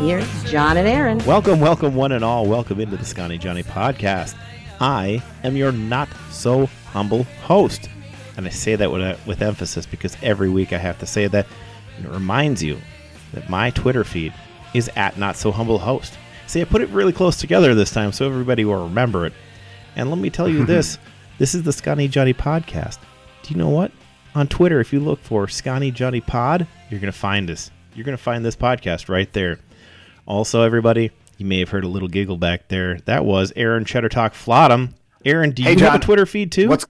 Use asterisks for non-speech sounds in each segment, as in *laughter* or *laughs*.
Here's John and Aaron. Welcome, welcome, one and all. Welcome into the Scotty Johnny podcast. I am your not so humble host. And I say that with, uh, with emphasis because every week I have to say that. And it reminds you that my Twitter feed is at not so humble host. See, I put it really close together this time so everybody will remember it. And let me tell you *laughs* this this is the Scotty Johnny podcast. Do you know what? On Twitter, if you look for Scotty Johnny Pod, you're going to find us. You're going to find this podcast right there. Also, everybody, you may have heard a little giggle back there. That was Aaron Cheddar Talk Flottam. Aaron, do you Hey, have a Twitter feed too? What's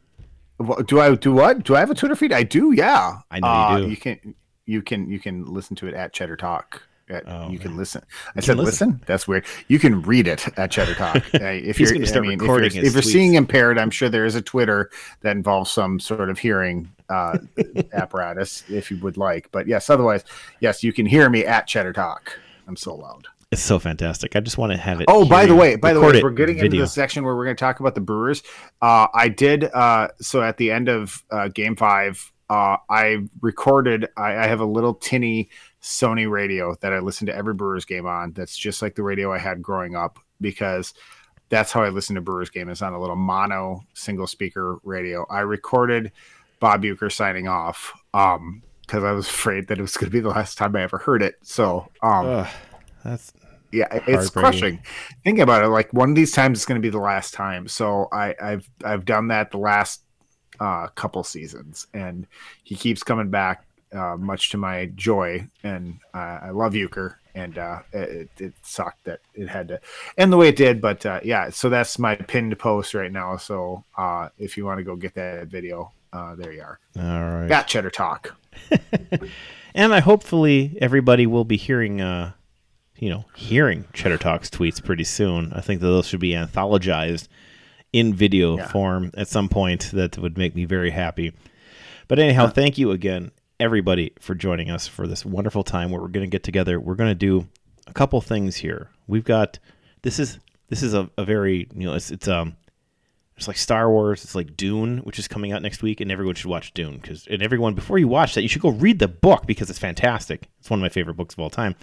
what, do I do? What do I have a Twitter feed? I do. Yeah, I know Uh, you do. You can you can you can listen to it at Cheddar Talk. At, Oh, you can listen. I can said listen. listen. That's weird. You can read it at Cheddar Talk. Uh, *laughs* if you're, I mean, if you're, if you're tweets. seeing impaired, I'm sure there is a Twitter that involves some sort of hearing uh, *laughs* apparatus, if you would like. But yes, otherwise, yes, you can hear me at Cheddar Talk. I'm so loud. it's so fantastic. I just want to have it. Oh, by the way, by the way, we're getting into the section where we're going to talk about the Brewers. Uh, I did uh, so at the end of uh, Game Five. Uh, I recorded. I, I have a little tinny Sony radio that I listen to every Brewers game on. That's just like the radio I had growing up because that's how I listen to Brewers game is on a little mono single speaker radio. I recorded Bob Uecker signing off um, because I was afraid that it was going to be the last time I ever heard it. So um, Ugh, that's yeah it's crushing thinking about it like one of these times is going to be the last time so i i've i've done that the last uh couple seasons and he keeps coming back uh much to my joy and uh, i love Uecker and uh it, it sucked that it had to end the way it did but uh yeah so that's my pinned post right now so uh if you want to go get that video uh there you are all right. got cheddar talk *laughs* And I hopefully everybody will be hearing, uh, you know, hearing Cheddar Talks tweets pretty soon. I think that those should be anthologized in video Yeah. form at some point. That would make me very happy. But anyhow, thank you again, everybody, for joining us for this wonderful time where we're going to get together. We're going to do a couple things here. We've got this is this is a, a very you know it's it's um it's like Star Wars. It's like Dune, which is coming out next week, and everyone should watch Dune because and everyone before you watch that, you should go read the book because it's fantastic. It's one of my favorite books of all time.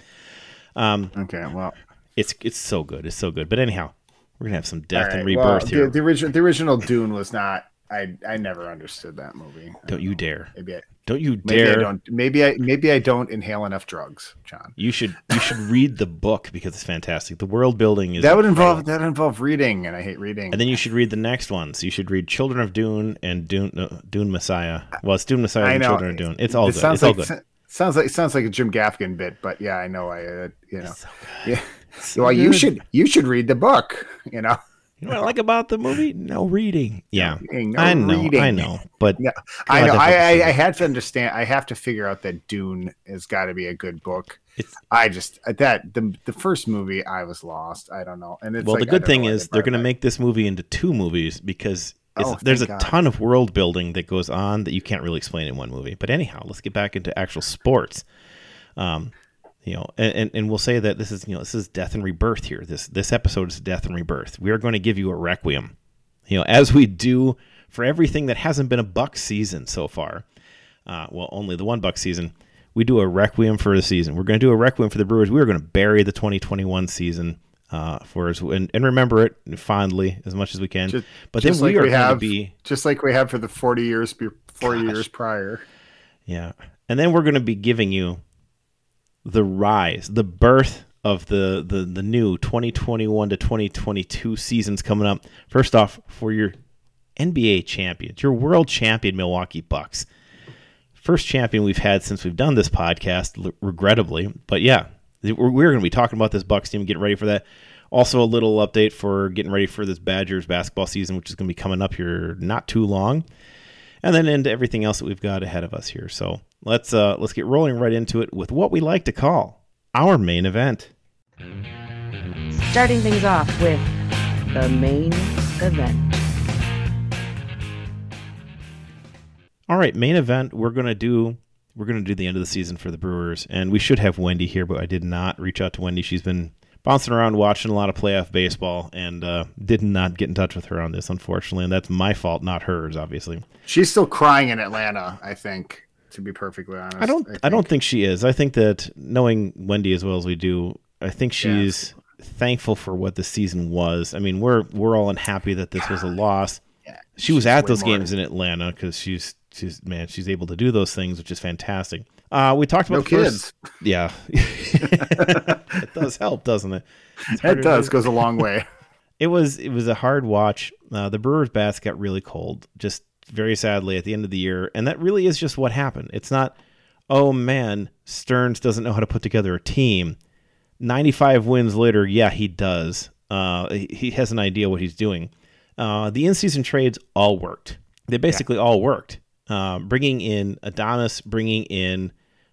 Um, okay well it's it's so good. It's so good. But anyhow, we're gonna have some death All and right, well, rebirth here. The, the original, the original Dune was not. I I never understood that movie. I don't you know. dare! Maybe I, Don't you maybe dare! I don't. Maybe I maybe I don't inhale enough drugs, John. You should you should *laughs* read the book because it's fantastic. The world building is That would involve that would involve reading, and I hate reading. And then you should read the next ones. You should read Children of Dune and Dune uh, Dune Messiah. Well, it's Dune Messiah I and know. Children of Dune. It's all it good. sounds It's all like good. sounds like sounds like a Jim Gaffigan bit, but yeah, I know. I uh, you know. So Yeah. So well, you should you should read the book. You know. You know what I like about the movie? No reading. Yeah, No I know. reading. I know. But Yeah, I God, know. I, I, I had to understand. I have to figure out that Dune has got to be a good book. It's- I just that the the first movie I was lost. I don't know. And it's well, like, the good thing is they they're going to make this movie into two movies because it's, Oh, there's a God. ton of world building that goes on that you can't really explain in one movie. But anyhow, let's get back into actual sports. Um, you know, and, and, and we'll say that this is you know this is death and rebirth here. This this episode is death and rebirth. We are going to give you a requiem, you know, as we do for everything that hasn't been a Buck season so far. Uh, well, only the one Buck season. We do a requiem for the season. We're going to do a requiem for the Brewers. We are going to bury the 2021 season uh, for us and, and remember it fondly as much as we can. Just- but then we like are we going to have- be just like we had for the forty years before Gosh. years prior. Yeah. And then we're going to be giving you the rise, the birth of the, the, the new 2021 to 2022 seasons coming up. First off, for your NBA champions, your world champion Milwaukee Bucks. First champion we've had since we've done this podcast, regrettably. But yeah, we're, we're going to be talking about this Bucks team, getting ready for that. Also, a little update for getting ready for this Badgers basketball season, which is going to be coming up here not too long and then into everything else that we've got ahead of us here. So let's uh, let's get rolling right into it with what we like to call our main event. Starting things off with the main event. All right, main event. We're gonna do we're gonna do the end of the season for the Brewers, and we should have Wendy here, but I did not reach out to Wendy. She's been bouncing around watching a lot of playoff baseball, and uh, did not get in touch with her on this, unfortunately, and that's my fault, not hers, obviously. She's still crying in Atlanta. I think, to be perfectly honest. I don't. I, I don't think she is. I think that knowing Wendy as well as we do, I think she's yeah. thankful for what the season was. I mean, we're we're all unhappy that this was a loss. Yeah, she was at those games in Atlanta because she's she's man, she's able to do those things, which is fantastic. Uh, we talked about no kids. First, yeah, *laughs* it does help, doesn't it? It does goes a long way. *laughs* it was it was a hard watch. Uh, the Brewers bats got really cold, just very sadly at the end of the year, and that really is just what happened. It's not, oh man, Stearns doesn't know how to put together a team. Ninety-five wins later, yeah, he does. Uh, he has an idea what he's doing. Uh, the in-season trades all worked. They basically yeah. all worked. Uh, bringing in Adonis, bringing in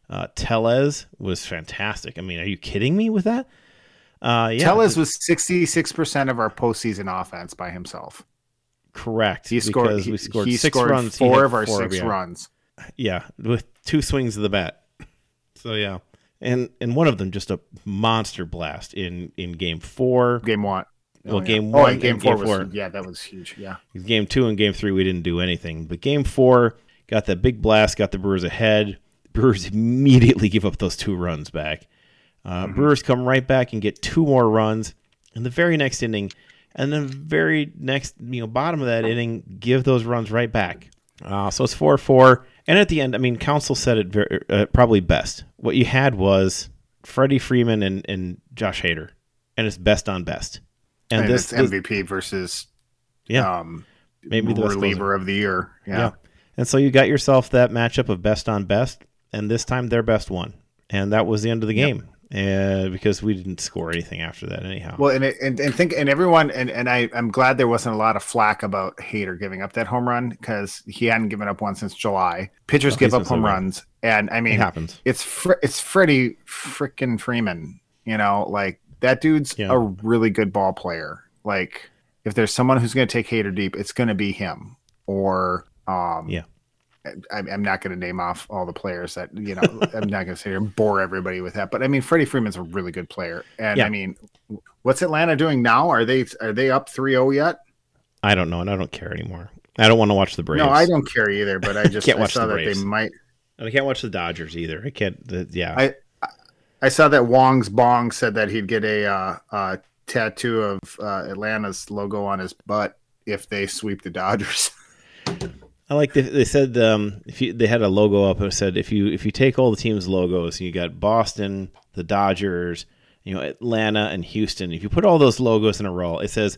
uh, Tellez was fantastic. I mean, are you kidding me with that? Uh, yeah. Tellez was 66% of our postseason offense by himself. Correct. He scored, he, we scored he six scored runs. Four of our four six of, runs. Yeah, with two swings of the bat. So, yeah. And and one of them just a monster blast in, in game four. Game one. Well, oh, game one. Oh, and game, four, game four. Was, yeah, that was huge. Yeah. Game two and game three, we didn't do anything. But game four, got that big blast, got the Brewers ahead. *laughs* Brewers immediately give up those two runs back. Uh, mm-hmm. Brewers come right back and get two more runs in the very next inning, and then very next, you know, bottom of that inning, give those runs right back. Uh, so it's four four, and at the end, I mean, Counsell said it very, uh, probably best. What you had was Freddie Freeman and, and Josh Hader, and it's best on best. And, and this MVP this, versus yeah, um, maybe the reliever of the year. Yeah. yeah. And so you got yourself that matchup of best on best, and this time their best won, and that was the end of the game. Yep. Uh, because we didn't score anything after that anyhow. Well, and, it, and and think and everyone and and I I'm glad there wasn't a lot of flack about Hader giving up that home run because he hadn't given up one since July. Pitchers give up home runs, and I mean, it happens. It's fr- it's Freddie freaking Freeman. You know, like that dude's yeah. a really good ball player. Like if there's someone who's going to take Hader deep, it's going to be him. Or um, yeah. I'm not going to name off all the players that you know. *laughs* I'm not going to sit here and bore everybody with that, but I mean, Freddie Freeman's a really good player, and yeah. I mean, what's Atlanta doing now? Are they are they up 3-0 yet? I don't know, and I don't care anymore. I don't want to watch the Braves. No, I don't care either, but I *laughs* just can't I watch saw the that they might. I can't watch the Dodgers either. I can't. The, yeah, I I saw that Wong's Bong said that he'd get a uh, uh, tattoo of uh, Atlanta's logo on his butt if they sweep the Dodgers. *laughs* I like the, they said um, if you, they had a logo up. It said if you if you take all the teams' logos, you got Boston, the Dodgers, you know Atlanta, and Houston. If you put all those logos in a row, it says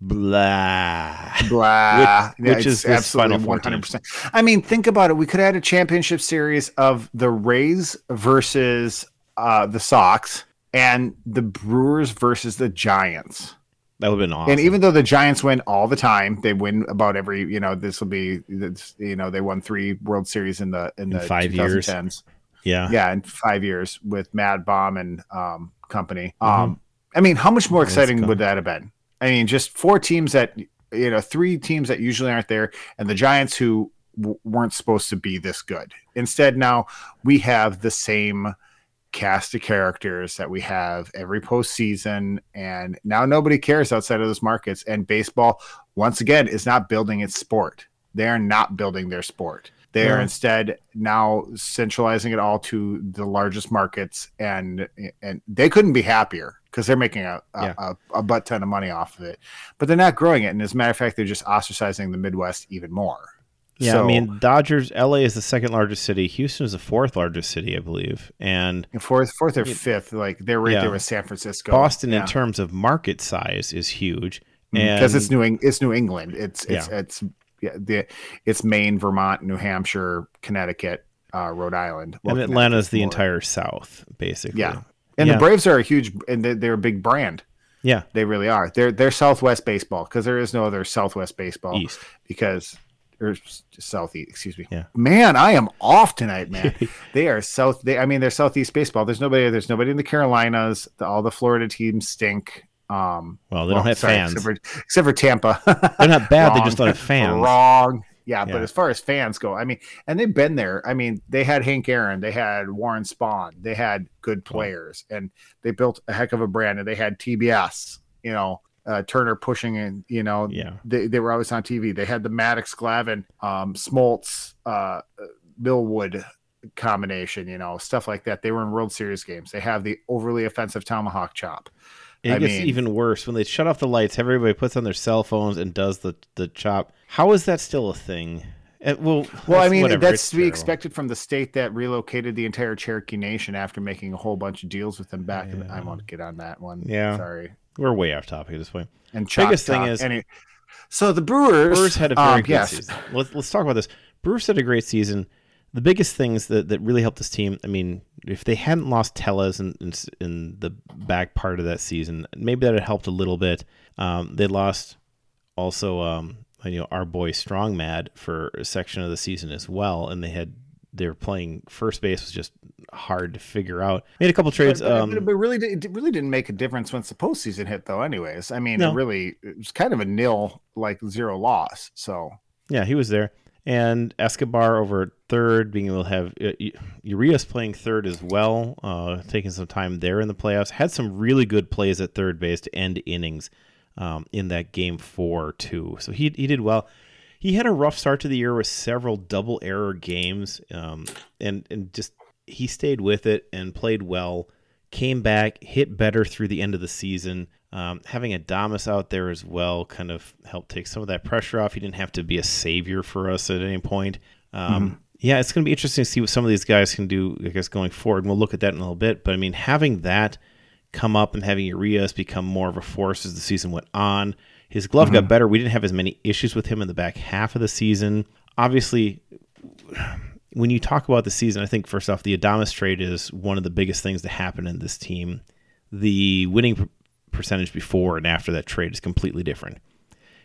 blah blah, which, yeah, which is absolutely one hundred percent. I mean, think about it. We could add a championship series of the Rays versus uh, the Sox and the Brewers versus the Giants. That would have been awesome. And even though the Giants win all the time, they win about every. You know, this will be. You know, they won three World Series in the in, in the five 2010s. years. Yeah, yeah, in five years with MadBum and um, company. Mm-hmm. Um, I mean, how much more exciting would that have been? I mean, just four teams that you know, three teams that usually aren't there, and the Giants who w- weren't supposed to be this good. Instead, now we have the same cast of characters that we have every postseason, and now nobody cares outside of those markets. And baseball, once again, is not building its sport. They are not building their sport. They are instead now centralizing it all to the largest markets, and and they couldn't be happier because they're making a a, yeah. a a, butt ton of money off of it. But they're not growing it, and as a matter of fact, they're just ostracizing the Midwest even more. Yeah, so, I mean, Dodgers. LA is the second largest city. Houston is the fourth largest city, I believe, and fourth, fourth or fifth. Like they're right yeah. there with San Francisco. Boston, yeah. in terms of market size, is huge because mm, it's New Eng- it's New England. It's it's yeah. it's yeah, the it's Maine, Vermont, New Hampshire, Connecticut, uh, Rhode Island. And Atlanta's the entire South, basically. Yeah, and the Braves are a huge and they're a big brand. Yeah, they really are. They're they're Southwest baseball because there is no other Southwest baseball. East because or southeast, excuse me. Yeah. Man, I am off tonight, *laughs* man. they are south. They, I mean, they're southeast baseball. There's nobody. There's nobody in the Carolinas. The, all the Florida teams stink. Um, well, they don't have sorry, fans. except for, except for Tampa. They're not bad. they *laughs* just don't have fans. Wrong. Yeah, Yeah. but as far as fans go, I mean, and they've been there. I mean, they had Hank Aaron, they had Warren Spahn, they had good players, and they built a heck of a brand. And they had TBS, you know, uh, Turner pushing in, you know, Yeah. they, they were always on TV. They had the Maddux Glavine, um, Smoltz, uh, Millwood combination, you know, stuff like that. They were in World Series games. They have the overly offensive tomahawk chop. It I gets mean- even worse when they shut off the lights. Everybody puts on their cell phones and does the the chop. How is that still a thing? Uh, well, Well, I mean, whatever, that's it's to be terrible. expected from the state that relocated the entire Cherokee Nation after making a whole bunch of deals with them back. in I won't get on that one. Yeah. sorry. We're way off topic at this point. And Biggest Choctaw. thing is- Any- so the Brewers, Brewers had a very um, good yes. season. Let's let's talk about this. Brewers had a great season. The biggest things that, that really helped this team. I mean, if they hadn't lost Tellez in, in in the back part of that season, maybe that had helped a little bit. Um, they lost also, um, you know, our boy Strong Mad for a section of the season as well, and they had they were playing first base was just hard to figure out. Made a couple trades. But, but- um, but really, it really didn't make a difference once the postseason hit, though. Anyways, I mean, No. it really it was kind of a nil, like zero loss. So Yeah, he was there. And Escobar over third, being able to have uh, Urias playing third as well, uh, taking some time there in the playoffs. Had some really good plays at third base to end innings um, in that game four, too. So he, he did well. He had a rough start to the year with several double error games, um, and, and just he stayed with it and played well. Came back, hit better through the end of the season. Um, having Adames out there as well kind of helped take some of that pressure off. He didn't have to be a savior for us at any point. Um, Yeah, it's going to be interesting to see what some of these guys can do, I guess, going forward. And we'll look at that in a little bit. But I mean, having that come up and having Urias become more of a force as the season went on, his glove got better. We didn't have as many issues with him in the back half of the season. Obviously, when you talk about the season, I think first off, the Adames trade is one of the biggest things to happen in this team. The winning percentage before and after that trade is completely different.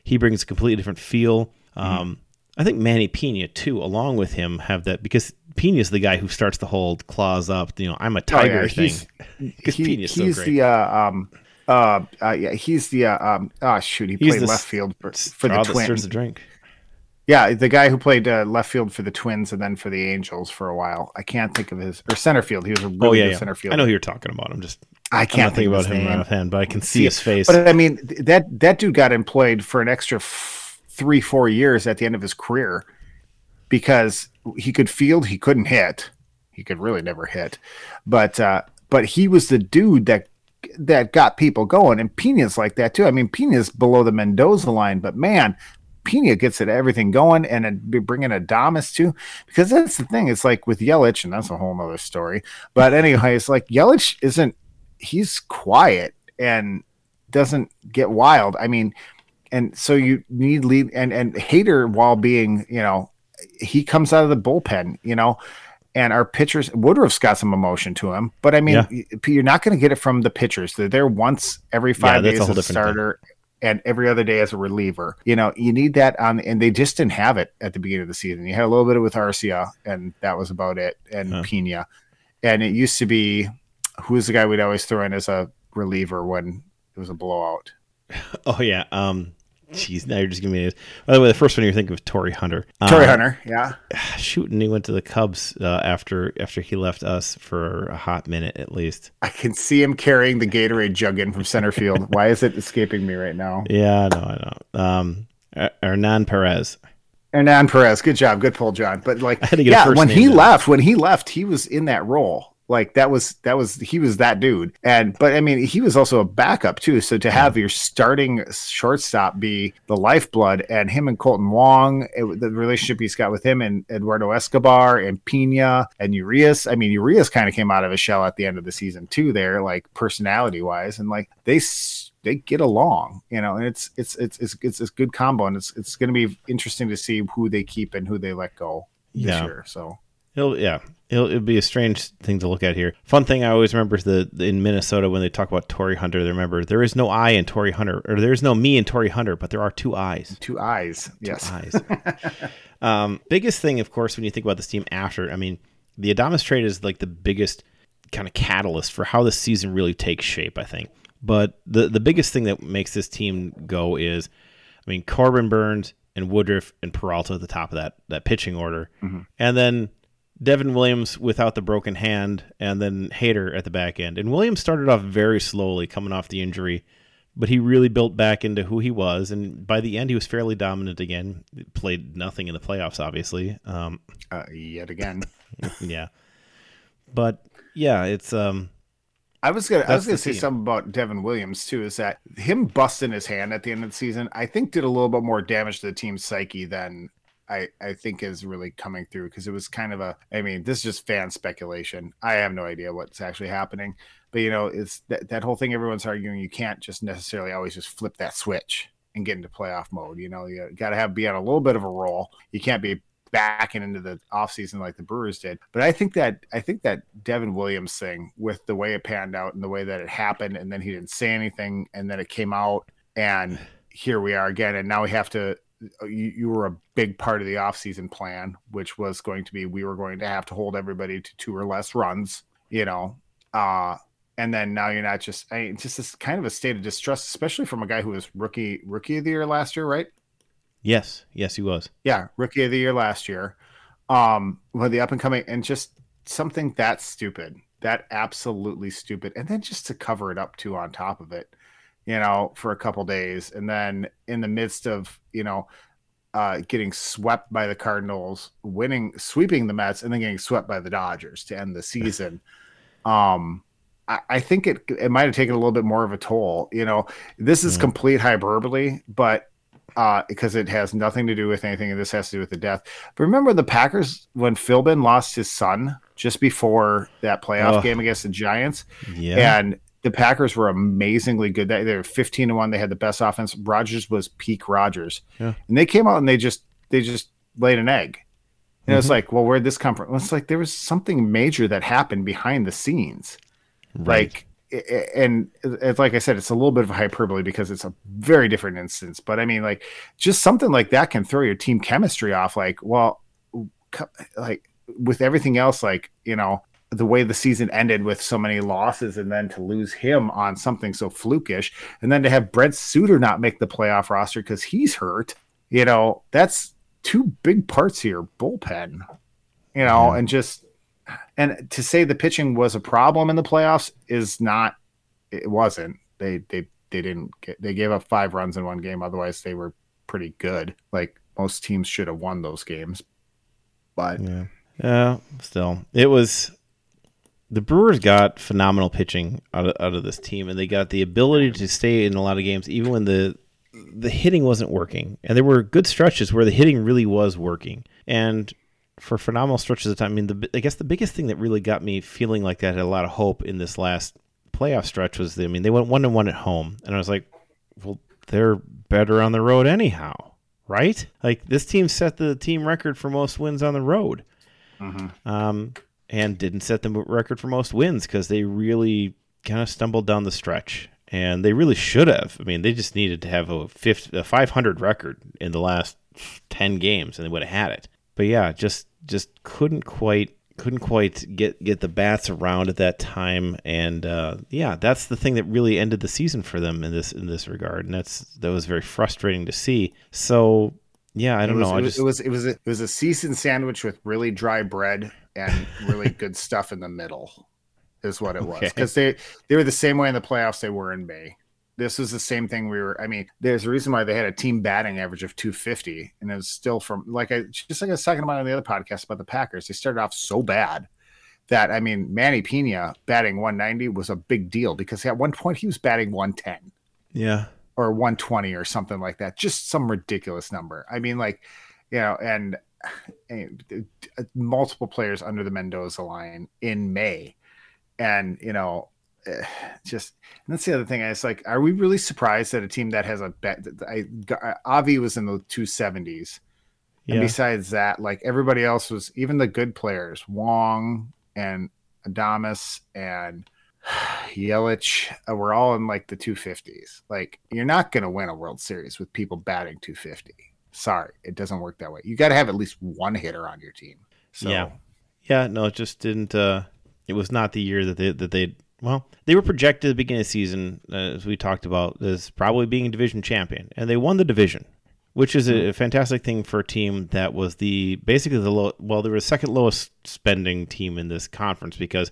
He brings a completely different feel. Um, I think Manny Pena too, along with him, have that because Pena's the guy who starts the whole claws up. You know, I'm a tiger Oh, yeah, thing. he's- *laughs* Because he, Pena's so he's great. the uh, um uh, uh yeah he's the uh, um oh shoot he He's played the left field for, for the Twins. drink. Yeah, the guy who played uh, left field for the Twins and then for the Angels for a while. I can't think of his or center field. He was a really Oh yeah, good yeah. center field. I know who you're talking about. I'm just I can't think about him name. offhand, but I can see See, his face. But I mean, that that dude got employed for an extra f- three, four years at the end of his career because he could field, he couldn't hit. He could really never hit, but uh, but he was the dude that that got people going. And Pena's like that too. I mean, Pena's below the Mendoza line, but man. Pena gets it everything going, and then be bringing Adames too, because that's the thing. It's like with Yelich, and that's a whole nother story. But anyway, it's like Yelich isn't. He's quiet and doesn't get wild. I mean, and so you need lead and and Hader while being you know he comes out of the bullpen, you know. And our pitchers, Woodruff's got some emotion to him, but I mean, Yeah. you're not going to get it from the pitchers. They're there once every five a days as a different thing. starter, and every other day as a reliever. You know, you need that on, and they just didn't have it at the beginning of the season. You had a little bit of with Arcia, and that was about it, and Huh. Pena, and it used to be who was the guy we'd always throw in as a reliever when it was a blowout. *laughs* oh yeah. Um. Jeez, now you're just giving me. By the way, the first one you're thinking of Torii Hunter. Torii Um, Hunter, yeah, *sighs* Shooting, he went to the Cubs uh, after after he left us for a hot minute at least. I can see him carrying the Gatorade jug in from center field. *laughs* Why is it escaping me right now? Yeah, I know, I know. Um, Er- Hernan Perez. Hernan Perez, good job, good pull, John. But like, *laughs* I had to get a yeah, when he left, when he left, he was in that role. Like that was that was he was that dude. And but I mean, he was also a backup too. So to have your starting shortstop be the lifeblood, and him and Kolten Wong, it, the relationship he's got with him and Eduardo Escobar and Pena and Urias. I mean, Urias kind of came out of a shell at the end of the season too. There, like personality wise, and like they. s- They get along, you know, and it's it's it's it's it's a good combo, and it's it's going to be interesting to see who they keep and who they let go this Yeah. year. So It'll yeah. It'll, it'll be a strange thing to look at here. Fun thing I always remember is the, in Minnesota when they talk about Torii Hunter, they remember there is no I in Torii Hunter, or there is no me in Torii Hunter, but there are two eyes. two eyes, Two yes. eyes. *laughs* um, biggest thing, of course, when you think about this team after, I mean, the Adames trade is like the biggest kind of catalyst for how the season really takes shape. I think But the the biggest thing that makes this team go is, I mean, Corbin Burnes and Woodruff and Peralta at the top of that that pitching order, mm-hmm. and then Devin Williams without the broken hand, and then Hader at the back end. And Williams started off very slowly, coming off the injury, but he really built back into who he was. And by the end, he was fairly dominant again. Played nothing in the playoffs, obviously. Um, uh, yet again, *laughs* yeah. But yeah, it's um, I was gonna I was gonna say team. something about Devin Williams too. Is that him busting his hand at the end of the season? I think did a little bit more damage to the team's psyche than I I think is really coming through because it was kind of a. I mean, this is just fan speculation. I have no idea what's actually happening, but you know, it's that that whole thing. Everyone's arguing you can't just necessarily always just flip that switch and get into playoff mode. You know, you got to have be on a little bit of a roll. You can't be backing into the offseason like the Brewers did. But I think that I think that Devin Williams thing with the way it panned out and the way that it happened, and then he didn't say anything, and then it came out, and here we are again, and now we have to. You, you were a big part of the offseason plan, which was going to be we were going to have to hold everybody to two or less runs, you know. Uh, and then now you're not just I mean, just this kind of a state of distrust, especially from a guy who was rookie rookie of the year last year, right? Yes, yes, he was. Yeah, rookie of the year last year. Um, with the up and coming and just something that stupid, that absolutely stupid, and then just to cover it up too on top of it, you know, for a couple days, and then in the midst of you know, uh, getting swept by the Cardinals, winning, sweeping the Mets, and then getting swept by the Dodgers to end the *laughs* season. um, I, I think it it might have taken a little bit more of a toll. You know, this is mm. complete hyperbole, but uh, because it has nothing to do with anything, and this has to do with the death. But remember the Packers when Philbin lost his son just before that playoff oh. game against the Giants, yeah, and the Packers were amazingly good. They, they were fifteen to one. They had the best offense. Rodgers was peak Rodgers, yeah. and they came out and they just they just laid an egg. And mm-hmm. it's like, well, where'd this come from? It's like there was something major that happened behind the scenes, right. like and it's like I said, it's a little bit of a hyperbole because it's a very different instance. But I mean, like, just something like that can throw your team chemistry off. Like, well, like with everything else, like you know, the way the season ended with so many losses, and then to lose him on something so flukish, and then to have Brent Suter not make the playoff roster because he's hurt. You know, that's two big parts here. Bullpen, you know, mm-hmm. and just and to say the pitching was a problem in the playoffs is not it wasn't they they they didn't get they gave up five runs in one game otherwise they were pretty good like most teams should have won those games but yeah yeah still it was the brewers got phenomenal pitching out of, out of this team and they got the ability to stay in a lot of games even when the the hitting wasn't working and there were good stretches where the hitting really was working and for phenomenal stretches of time. I mean, the, I guess the biggest thing that really got me feeling like that had a lot of hope in this last playoff stretch was, the, I mean, they went one and one at home, and I was like, well, they're better on the road anyhow, right? Like this team set the team record for most wins on the road, mm-hmm. um, and didn't set the record for most wins because they really kind of stumbled down the stretch. And they really should have. I mean, they just needed to have a, 50, a 500 record in the last 10 games, and they would have had it but yeah, just just couldn't quite couldn't quite get get the bats around at that time, and uh, yeah, that's the thing that really ended the season for them in this in this regard, and that's that was very frustrating to see. So yeah, I don't it was, know. It, just... it was it was a, it was a season sandwich with really dry bread and really good stuff in the middle, is what it was. Because they they were the same way in the playoffs they were in May this is the same thing we were. I mean, there's a reason why they had a team batting average of 250, and it was still from like I just like I was talking about on the other podcast about the Packers. They started off so bad that I mean, Manny Pena batting 190 was a big deal because at one point he was batting 110. Yeah. Or 120 or something like that. Just some ridiculous number. I mean, like, you know, and *sighs* multiple players under the Mendoza line in May. And, you know, *sighs* just and that's the other thing. It's like, are we really surprised that a team that has a bet? I Avi was in the two seventies, yeah. and besides that, like everybody else was, even the good players, Wong and Adames and *sighs* Yelich, uh, were all in like the two fifties. Like you're not going to win a World Series with people batting two fifty. Sorry, it doesn't work that way. You got to have at least one hitter on your team. So, yeah, yeah, no, it just didn't. uh It was not the year that they that they Well, they were projected at the beginning of the season, uh, as we talked about, as probably being a division champion, and they won the division, which is a, a fantastic thing for a team that was the basically the low. Well, they were the second lowest spending team in this conference because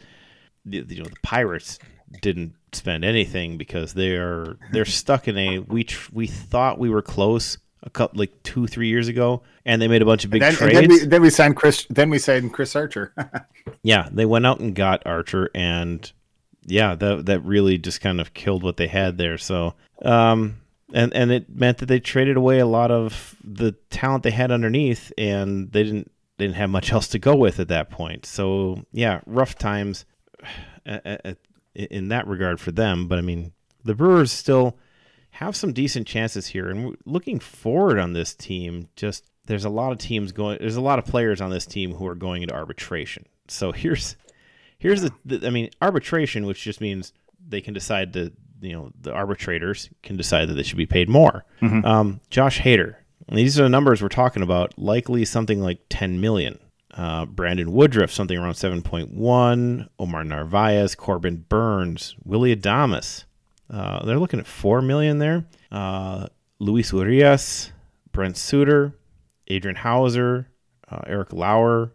the, you know the Pirates didn't spend anything because they're they're stuck in a we tr- we thought we were close a couple like two three years ago, and they made a bunch of big And then, and trades. then, we, then we signed Chris. Then we signed Chris Archer. *laughs* Yeah, they went out and got Archer, and yeah, that that really just kind of killed what they had there. So, um, and and it meant that they traded away a lot of the talent they had underneath, and they didn't they didn't have much else to go with at that point. So, yeah, rough times *sighs* uh, uh, in that regard for them. But I mean, the Brewers still have some decent chances here, and looking forward on this team, just there's a lot of teams going. There's a lot of players on this team who are going into arbitration. So *laughs* here's here's the, the I mean arbitration, which just means they can decide to you know the arbitrators can decide that they should be paid more. Um, Josh Hader, these are the numbers we're talking about. Likely something like 10 million. Uh, Brandon Woodruff, something around 7.1. Omar Narvaez, Corbin Burnes, Willy Adames. Uh, they're looking at 4 million there. Uh, Luis Urias, Brent Suter, Adrian Houser, uh, Eric Lauer,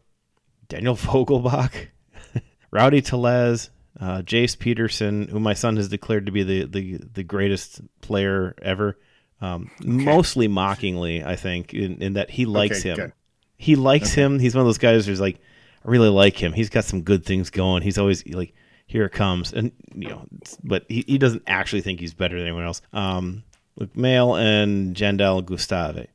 Daniel *laughs* Vogelbach, Rowdy Tellez, uh, Jace Peterson, who my son has declared to be the, the, the greatest player ever. Um, Mostly mockingly, I think, in, in that he likes Okay, him. good. He likes him. He's one of those guys who's like, I really like him. He's got some good things going. He's always like, here it comes, and you know, but he, he doesn't actually think he's better than anyone else. Um, with Mail and Jandel Gustave.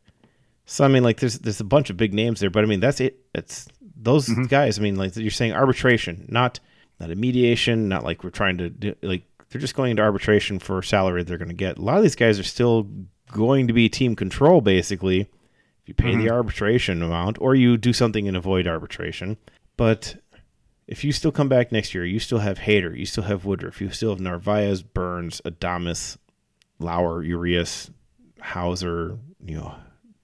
So I mean, like, there's there's a bunch of big names there, but I mean, that's it. It's those guys. I mean, like you're saying arbitration, not not a mediation, not like we're trying to do, like they're just going into arbitration for salary they're going to get. A lot of these guys are still going to be team control, basically. If you pay the arbitration amount, or you do something and avoid arbitration, but if you still come back next year, you still have Hader, you still have Woodruff, you still have Narvaez, Burnes, Adames, Lauer, Urias, Houser, you know,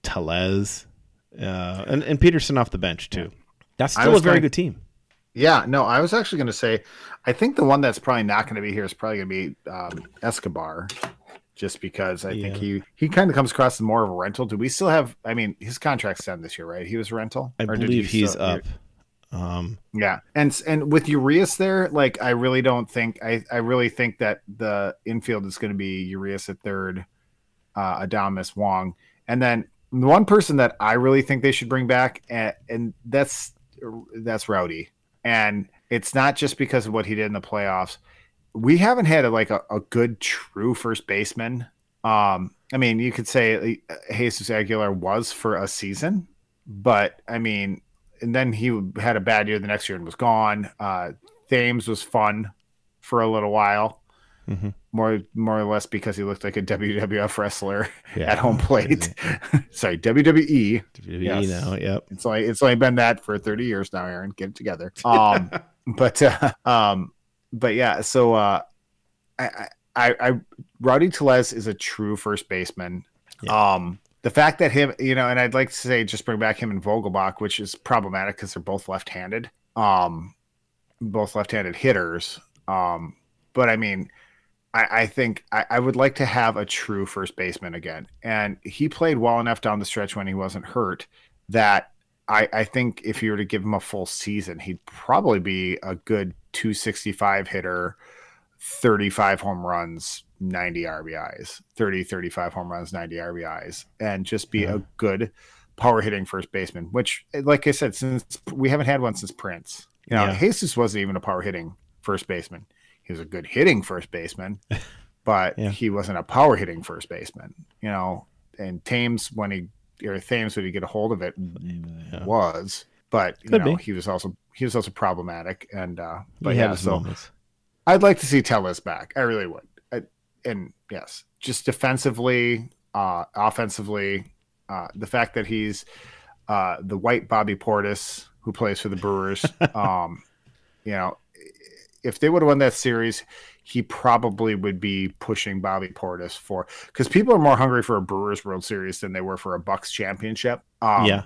Tellez, uh, and and Peterson off the bench too. That's still a very going- good team. Yeah, no, I was actually going to say, I think the one that's probably not going to be here is probably going to be um, Escobar, just because I think he he kind of comes across as more of a rental. Do we still have? I mean, his contract's done this year, right? He was a rental. I Or did believe he he's still- up. Um, Yeah, and and with Urias there, like I really don't think I I really think that the infield is going to be Urias at third, uh, Adames Wong, and then the one person that I really think they should bring back, and, and that's that's Rowdy, and it's not just because of what he did in the playoffs. We haven't had a, like a, a good true first baseman. Um, I mean, you could say uh, Jesus Aguilar was for a season, but I mean, and then he had a bad year the next year and was gone. Uh, Thames was fun for a little while, Mhm. more more or less because he looked like a *laughs* WWF wrestler Yeah. at home plate. *laughs* *laughs* Sorry, WWE. WWE Yes. now, yep. It's only it's only been that for 30 years now, Aaron. Get it together. Um, but uh, um, but yeah, so uh, I, I, I Rowdy Tellez is a true first baseman. Um, the fact that him, you know, and I'd like to say just bring back him and Vogelbach, which is problematic because they're both left-handed, um, both left-handed hitters. Um, but I mean, I, I think I, I would like to have a true first baseman again, and he played well enough down the stretch when he wasn't hurt that I, I think if you were to give him a full season, he'd probably be a good 265 hitter, 35 home runs, 90 RBIs, 30, 35 home runs, 90 RBIs, and just be a good power hitting first baseman, which, like I said, since we haven't had one since Prince. You know, Yeah. Jesus wasn't even a power hitting first baseman. He was a good hitting first baseman, *laughs* but Yeah. he wasn't a power hitting first baseman, you know. And Thames, when he or Thames, when he get a hold of it, Yeah. was, but you Could know, be. he was also he was also problematic. And uh, but he had yeah, his so moments. I'd like to see Tellez back. I really would. I, and yes, just defensively, uh, offensively, uh, the fact that he's uh, the white Bobby Portis who plays for the Brewers. *laughs* um, you know, if they would have won that series, he probably would be pushing Bobby Portis for because people are more hungry for a Brewers World Series than they were for a Bucks championship. Um, yeah.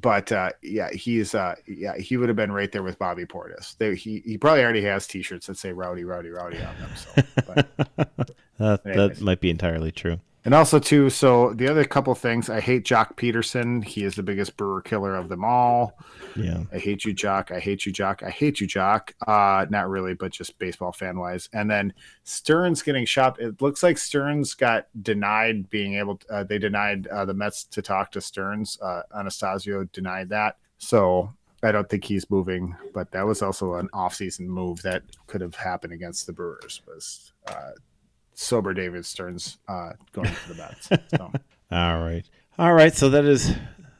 But uh, yeah, he's uh, yeah, he would have been right there with Bobby Portis. They, he he probably already has T-shirts that say "Rowdy, Rowdy, Rowdy" on them. So, but, *laughs* that, that might be entirely true. And also too, so the other couple things, I hate Joc Pederson. He is the biggest brewer killer of them all. Yeah. I hate you, Joc. I hate you, Joc. I hate you, Joc. Uh, not really, but just baseball fan wise. And then Stearns getting shot. It looks like Stearns got denied being able. To, uh, they denied uh, the Mets to talk to Stearns. Uh, Attanasio denied that. So I don't think he's moving. But that was also an offseason move that could have happened against the Brewers. Was uh, sober David Stearns uh, going to the bats. *laughs* So. All right. All right. So that is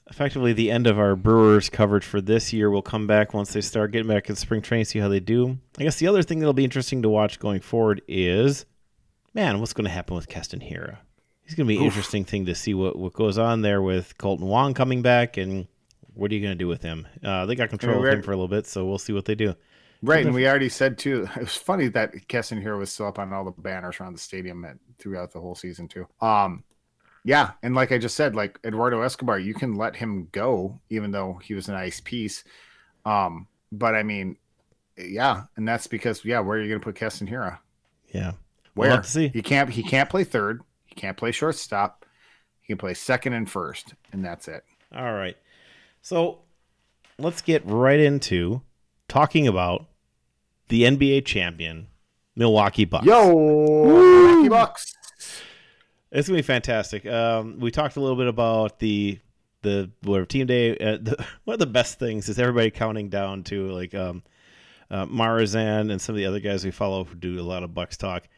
effectively the end of our Brewers coverage for this year. We'll come back once they start getting back in spring training, see how they do. I guess the other thing that'll be interesting to watch going forward is, man, what's going to happen with Keston Hiura? He's going to be an Oof. interesting thing to see what, what goes on there with Kolten Wong coming back and what are you going to do with him? Uh, they got control I mean, of him for a little bit, so we'll see what they do. Right, and we already said too. *laughs* It was funny that Keston Hiura was still up on all the banners around the stadium at, throughout the whole season too. Um, yeah, and like I just said, like Eduardo Escobar, you can let him go even though he was a nice piece. Um, but I mean, yeah, and that's because yeah, where are you going to put Keston Hiura? Yeah, where we'll see. he can't he can't play third, he can't play shortstop, he can play second and first, and that's it. All right, so let's get right into talking about the NBA champion, Milwaukee Bucks. Yo, Milwaukee Bucks. It's gonna be fantastic. Um, we talked a little bit about the the whatever team day. Uh, the, *laughs* one of the best things is everybody counting down to like um, uh, Marizan and some of the other guys we follow who do a lot of Bucks talk.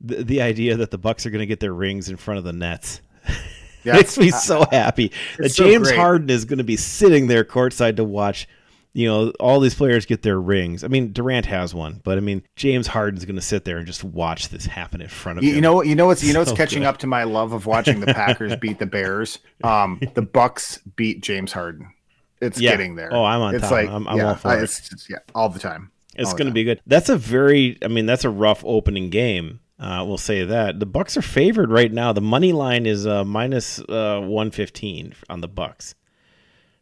The, the idea that the Bucks are going to get their rings in front of the Nets. *laughs* makes me so happy that so James great. Harden is going to be sitting there courtside to watch you know, all these players get their rings. I mean, Durant has one, but I mean, James Harden's going to sit there and just watch this happen in front of you, him. You know, you know what's you know *laughs* what's so catching good. up to my love of watching the Packers beat the Bears. *laughs* Um, the Bucks beat James Harden. It's yeah. getting there. Oh, I'm on it's top. Like, I'm, I'm yeah, all for it. It's, yeah, all the time. It's going to be good. That's a very, I mean, that's a rough opening game. Uh, we'll say that the Bucks are favored right now. The money line is uh, minus uh, one fifteen on the Bucks.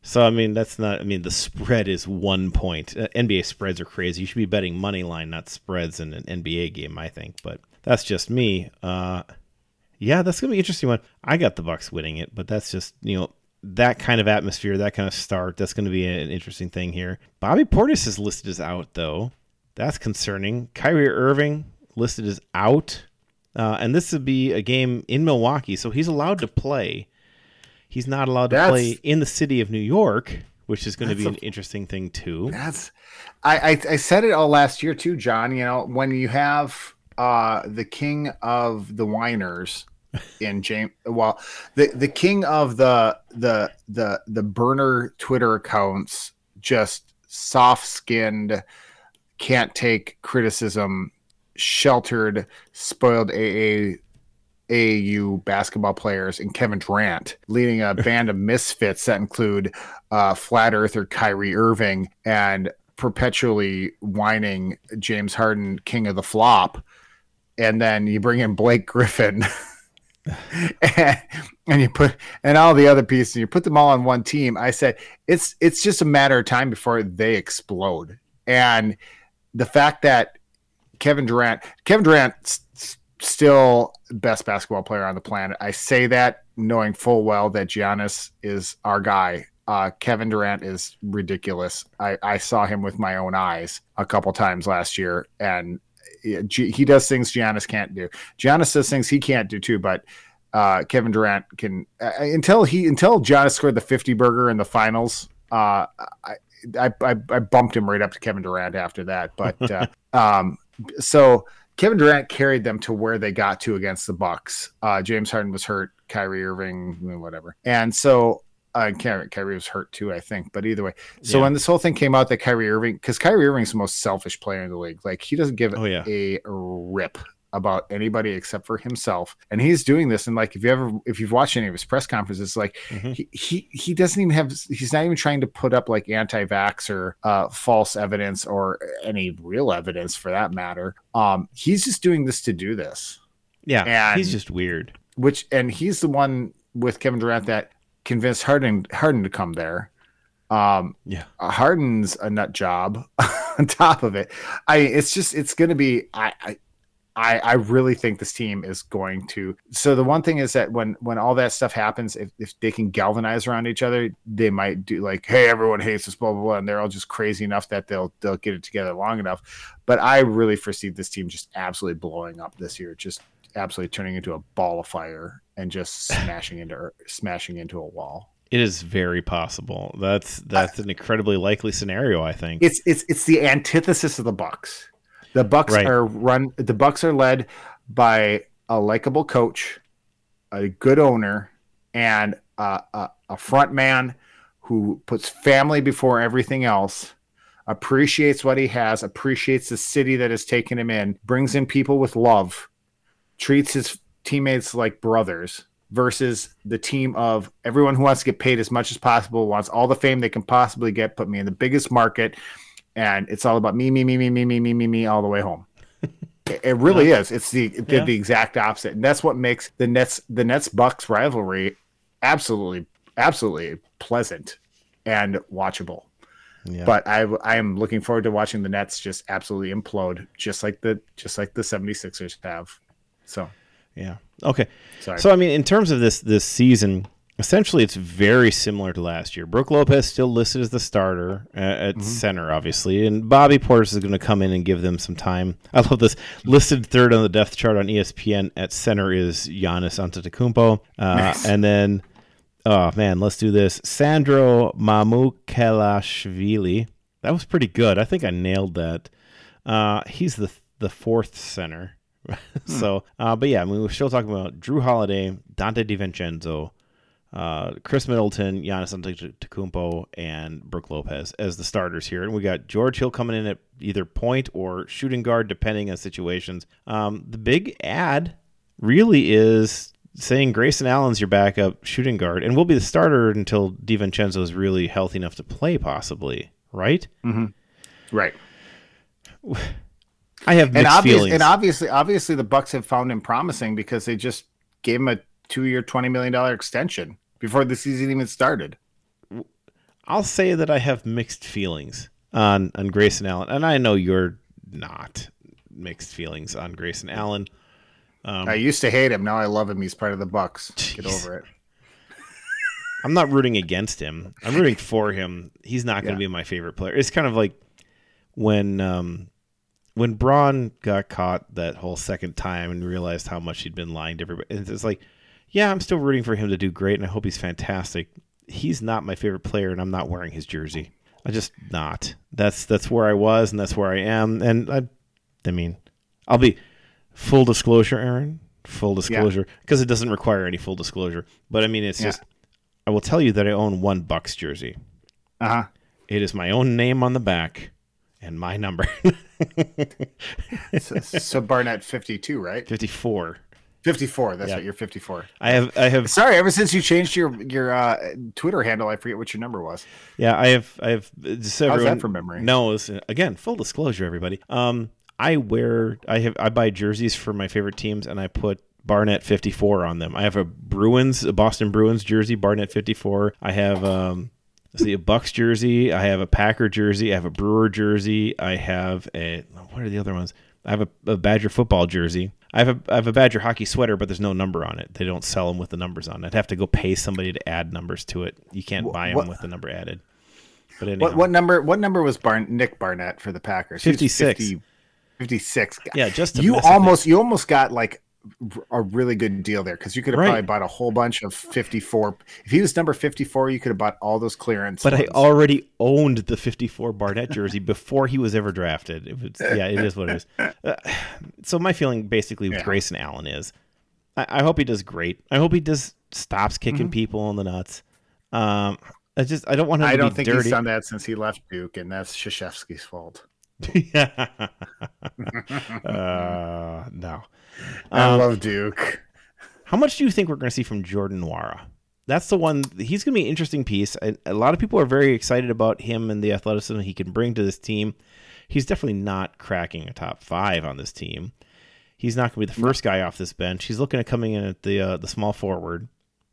So I mean, that's not. I mean, the spread is one point. Uh, NBA spreads are crazy. You should be betting money line, not spreads, in an NBA game. I think, but that's just me. Uh, yeah, that's gonna be interesting one. I got the Bucks winning it, but that's just you know that kind of atmosphere, that kind of start. That's gonna be an interesting thing here. Bobby Portis is listed as out though. That's concerning. Kyrie Irving listed as out, uh, and this would be a game in Milwaukee, so he's allowed to play He's not allowed to that's, play in the city of New York, which is going to be a, an interesting thing too. That's I, I, I said it all last year too, John. You know when you have uh, the king of the whiners *laughs* in James, well, the the king of the the the the burner Twitter accounts, just soft skinned, can't take criticism, sheltered, spoiled AA AAU basketball players and Kevin Durant, leading a band of misfits that include uh, flat earther Kyrie Irving and perpetually whining James Harden, king of the flop. And then you bring in Blake Griffin. and, *laughs* and, you put and all the other pieces you put them all on one team i said it's it's just a matter of time before they explode and the fact that kevin durant kevin durant still best basketball player on the planet. I say that knowing full well that Giannis is our guy. Uh, Kevin Durant is ridiculous. I, I saw him with my own eyes a couple times last year, and he does things Giannis can't do. Giannis does things he can't do too, but uh, Kevin Durant can uh, until he until Giannis scored the fifty burger in the finals. Uh, I, I, I bumped him right up to Kevin Durant after that, but uh, *laughs* um, so Kevin Durant carried them to where they got to against the Bucks. Uh, James Harden was hurt, Kyrie Irving, whatever, and so uh, Kyrie, Kyrie was hurt too, I think. But either way, so yeah. when this whole thing came out that Kyrie Irving, because Kyrie Irving's the most selfish player in the league, like he doesn't give oh, yeah. a rip about anybody except for himself and he's doing this and like if you ever if you've watched any of his press conferences like mm-hmm. he, he he doesn't even have he's not even trying to put up like anti-vax or uh, false evidence or any real evidence for that matter um he's just doing this to do this yeah and, he's just weird which and he's the one with kevin durant that convinced harden harden to come there Um, Yeah. Harden's a nut job *laughs* on top of it. I it's just it's going to be I, I I I really think this team is going to. So the one thing is that when when all that stuff happens, if, if they can galvanize around each other, they might do like, hey, everyone hates us, blah blah blah, and they're all just crazy enough that they'll they'll get it together long enough. But I really foresee this team just absolutely blowing up this year, just absolutely turning into a ball of fire and just *laughs* smashing into smashing into a wall. It is very possible. That's that's an incredibly likely scenario. I think. it's it's it's the antithesis of the Bucks. The Bucks Right. are run. The Bucks are led by a likable coach, a good owner, and a, a, a front man who puts family before everything else. Appreciates what he has, appreciates the city that has taken him in, brings in people with love, treats his teammates like brothers versus the team of everyone who wants to get paid as much as possible, wants all the fame they can possibly get, put me in the biggest market, and it's all about me, me, me, me, me, me, me, me, me, all the way home. *laughs* It, it really is. It's the the, Yeah. the exact opposite, and that's what makes the Nets the Nets Bucks rivalry absolutely absolutely pleasant and watchable. yeah. But I I am looking forward to watching the Nets just absolutely implode, just like the just like the 76ers have. So yeah. Okay. sorry. So I mean, in terms of this this season, essentially it's very similar to last year. Brook Lopez still listed as the starter uh, at Mm-hmm. center, obviously, and Bobby Portis is going to come in and give them some time. *laughs* I love this. Listed third on the depth chart on ESPN at center is Giannis Antetokounmpo, uh, Nice. and then oh man, let's do this. Sandro Mamukelashvili. That was pretty good. I think I nailed that. Uh, he's the the fourth center. *laughs* so, uh, but yeah, I mean, we're still talking about Jrue Holiday, Donte DiVincenzo, uh, Khris Middleton, Giannis Antetokounmpo, and Brook Lopez as the starters here, and we got George Hill coming in at either point or shooting guard, depending on situations. Um, the big ad really is saying Grayson Allen's your backup shooting guard, and will be the starter until DiVincenzo is really healthy enough to play, possibly. Right? right. *sighs* I have and obvious, feelings. and obviously, obviously, the Bucks have found him promising because they just gave him a two-year, twenty million dollar extension before the season even started. I'll say that I have mixed feelings on on Grayson Allen, and I know you're not mixed feelings on Grayson Allen. Um, I used to hate him. Now I love him. He's part of the Bucks. Get over it. *laughs* I'm not rooting against him. I'm rooting for him. He's not going to Yeah. be my favorite player. It's kind of like when um, when Braun got caught that whole second time and realized how much he'd been lying to everybody. It's like, yeah, I'm still rooting for him to do great, and I hope he's fantastic. He's not my favorite player, and I'm not wearing his jersey. I just not. That's that's where I was, and that's where I am. And I, I mean, I'll be full disclosure, Aaron. Full disclosure, because it doesn't require any full disclosure. But I mean, it's Yeah. just. I will tell you that I own one Bucks jersey. Uh huh. It is my own name on the back and my number. *laughs* So, so Barnett fifty-two, right? 54. Fifty-four. That's Yeah. right. You're fifty-four. I have I have Sorry. Ever since you changed your your uh, Twitter handle, I forget what your number was. yeah, I have I have just How's that from memory? knows again, full disclosure everybody. Um I wear I have I buy jerseys for my favorite teams and I put Barnett 54 on them. I have a Bruins, a Boston Bruins jersey, Barnett 54. I have um let's see a Bucks jersey, I have a Packer jersey, I have a Brewer jersey, I have a what are the other ones? I have a, a Badger football jersey. I have a I have a Badger hockey sweater, but there's no number on it. They don't sell them with the numbers on. I'd have to go pay somebody to add numbers to it. You can't Wh- buy them what- with the number added. But anyhow, What what number? What number was Barn Nick Barnett for the Packers? He was 56. 50 56. yeah, just you almost you almost got like a really good deal there because you could have Right. probably bought a whole bunch of 54 if he was number 54 you could have bought all those clearance But I already owned the 54 Barnett jersey before he was ever drafted. It's, yeah, it is what it is. Uh, so my feeling basically with Yeah. Grayson Allen is I, I hope he does great. I hope he does stops kicking Mm-hmm. people in the nuts. Um, I just I don't want him I to don't be think dirty. he's done that since he left Duke and that's Krzyzewski's fault. *laughs* uh, no. I Um, love Duke How much do you think we're going to see from Jordan Nwora? That's the one. He's going to be an interesting piece. A, a lot of people are very excited about him and the athleticism he can bring to this team. He's definitely not cracking a top five on this team. He's not going to be the first guy off this bench. He's looking at coming in at the uh, the small forward,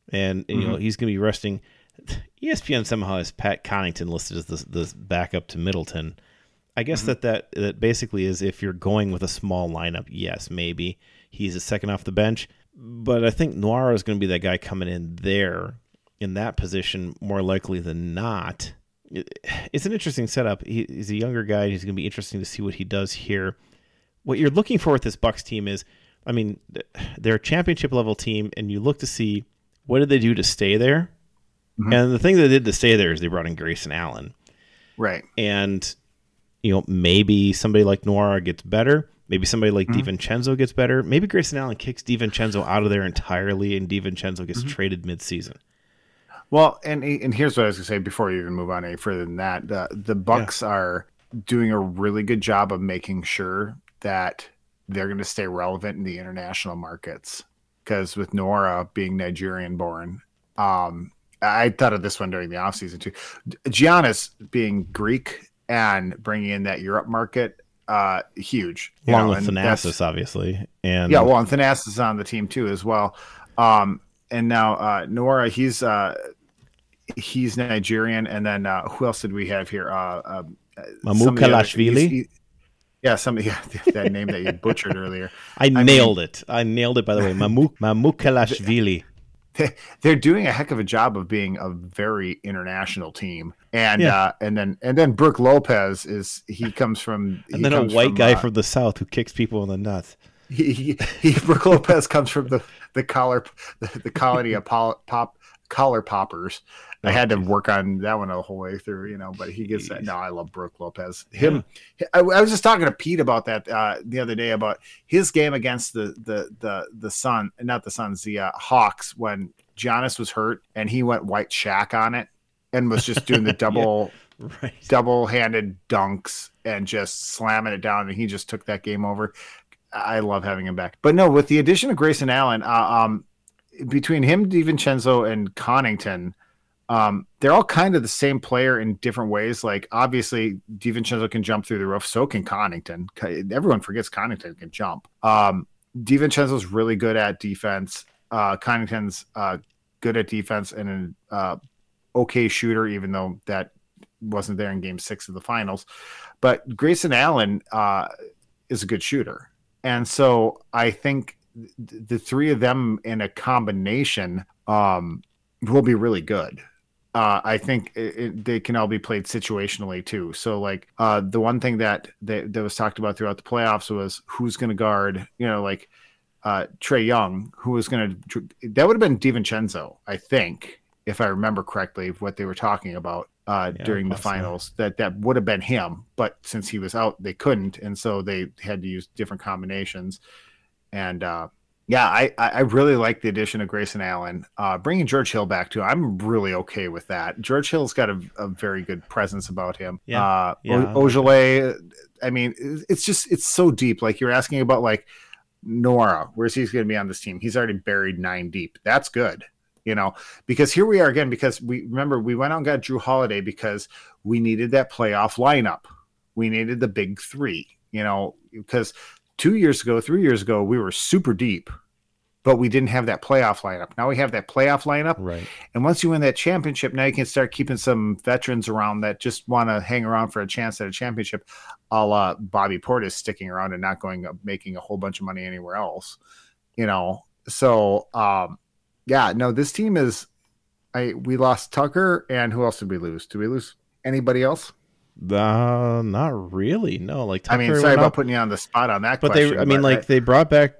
and, and, you know he's going to be resting *laughs* ESPN somehow has Pat Connaughton listed as the, the backup to Middleton. I guess mm-hmm. that, that that basically is if you're going with a small lineup, yes, maybe he's a second off the bench. But I think Nwora is going to be that guy coming in there in that position more likely than not. It's an interesting setup. He, he's a younger guy. He's going to be interesting to see what he does here. What you're looking for with this Bucks team is, I mean, they're a championship level team, and you look to see what did they do to stay there. Mm-hmm. And the thing they did to stay there is they brought in Grayson Allen, right? And you know maybe somebody like Nwora gets better. Maybe somebody like mm-hmm. DiVincenzo gets better. Maybe Grayson Allen kicks DiVincenzo out of there entirely, and DiVincenzo gets mm-hmm. traded midseason. Well, and and here's what I was gonna say before you even move on any further than that. The the Bucks yeah. are doing a really good job of making sure that they're going to stay relevant in the international markets. Because with Nwora being Nigerian born, um, I thought of this one during the offseason too. Giannis being Greek and bringing in that Europe market, uh, huge. Along know, with Thanasis, obviously, and yeah, well, and Thanasis is on the team too as well. Um, and now uh, Nwora, he's uh, he's Nigerian, and then uh, who else did we have here? Uh, uh, Mamukelashvili. Yeah, some *laughs* yeah, that name that you butchered earlier. I, I nailed mean, it. I nailed it. By the way, Mamuk *laughs* Mamukelashvili. They're doing a heck of a job of being a very international team, and yeah. uh, and then and then Brook Lopez is he comes from and then a white from, guy uh, from the south who kicks people in the nuts. He, he, he Brook Lopez comes from the the collar the, the colony of pop collar poppers. I had to work on that one the whole way through, you know. But he gets that. No, I love Brook Lopez. Him. Yeah. I, I, was just talking to Pete about that uh, the other day about his game against the the the the Sun, not the Suns, the uh, Hawks when Giannis was hurt and he went white Shaq on it and was just doing the *laughs* double yeah, right. double handed dunks and just slamming it down and he just took that game over. I love having him back. But no, with the addition of Grayson Allen, uh, um, between him, DiVincenzo, and Connaughton, um, they're all kind of the same player in different ways. Like obviously, DiVincenzo can jump through the roof, so can Connaughton. Everyone forgets Connaughton can jump. Um, DiVincenzo's really good at defense. Uh, Connaughton's uh, good at defense and an uh, okay shooter, even though that wasn't there in Game Six of the Finals. But Grayson Allen uh, is a good shooter, and so I think the three of them in a combination um, will be really good. Uh, I think it, it, they can all be played situationally too. So, like uh, the one thing that, that that was talked about throughout the playoffs was who's going to guard. You know, like uh, Trae Young, who was going to that would have been DiVincenzo, I think, if I remember correctly, what they were talking about uh, yeah, during the finals. That that would have been him, but since he was out, they couldn't, and so they had to use different combinations. And uh, yeah, I, I really like the addition of Grayson Allen. Uh, bringing George Hill back too, I'm really okay with that. George Hill's got a, a very good presence about him. Yeah, uh, yeah. O- I mean, it's just it's so deep. Like you're asking about like Nora, where's he going to be on this team? He's already buried nine deep. That's good, you know, because here we are again. Because we remember we went out and got Jrue Holiday because we needed that playoff lineup. We needed the big three, you know, because two years ago, three years ago, we were super deep, but we didn't have that playoff lineup. Now we have that playoff lineup. Right. And once you win that championship, now you can start keeping some veterans around that just want to hang around for a chance at a championship, a la Bobby Portis sticking around and not going making a whole bunch of money anywhere else. You know, so um yeah, no, this team is I we lost Tucker and who else did we lose? Did we lose anybody else? Uh, not really. No, like I mean, sorry about putting you on the spot on that. But question, they, I mean, like I, they brought back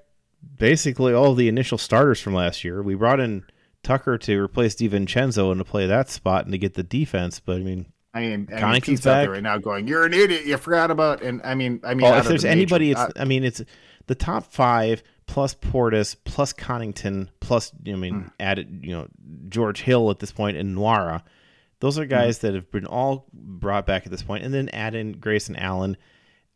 basically all the initial starters from last year. We brought in Tucker to replace DiVincenzo and to play that spot and to get the defense. But I mean, I mean, I mean Pete's back. out there right now going, "You're an idiot. You forgot about." And I mean, I mean, well, if there's the anybody, major, it's. Uh, I mean, it's the top five plus Portis plus Connaughton plus. I mean, hmm. added you know George Hill at this point and Nwora those are mm-hmm. guys mm-hmm. that have been all brought back at this point, and then add in Grayson Allen,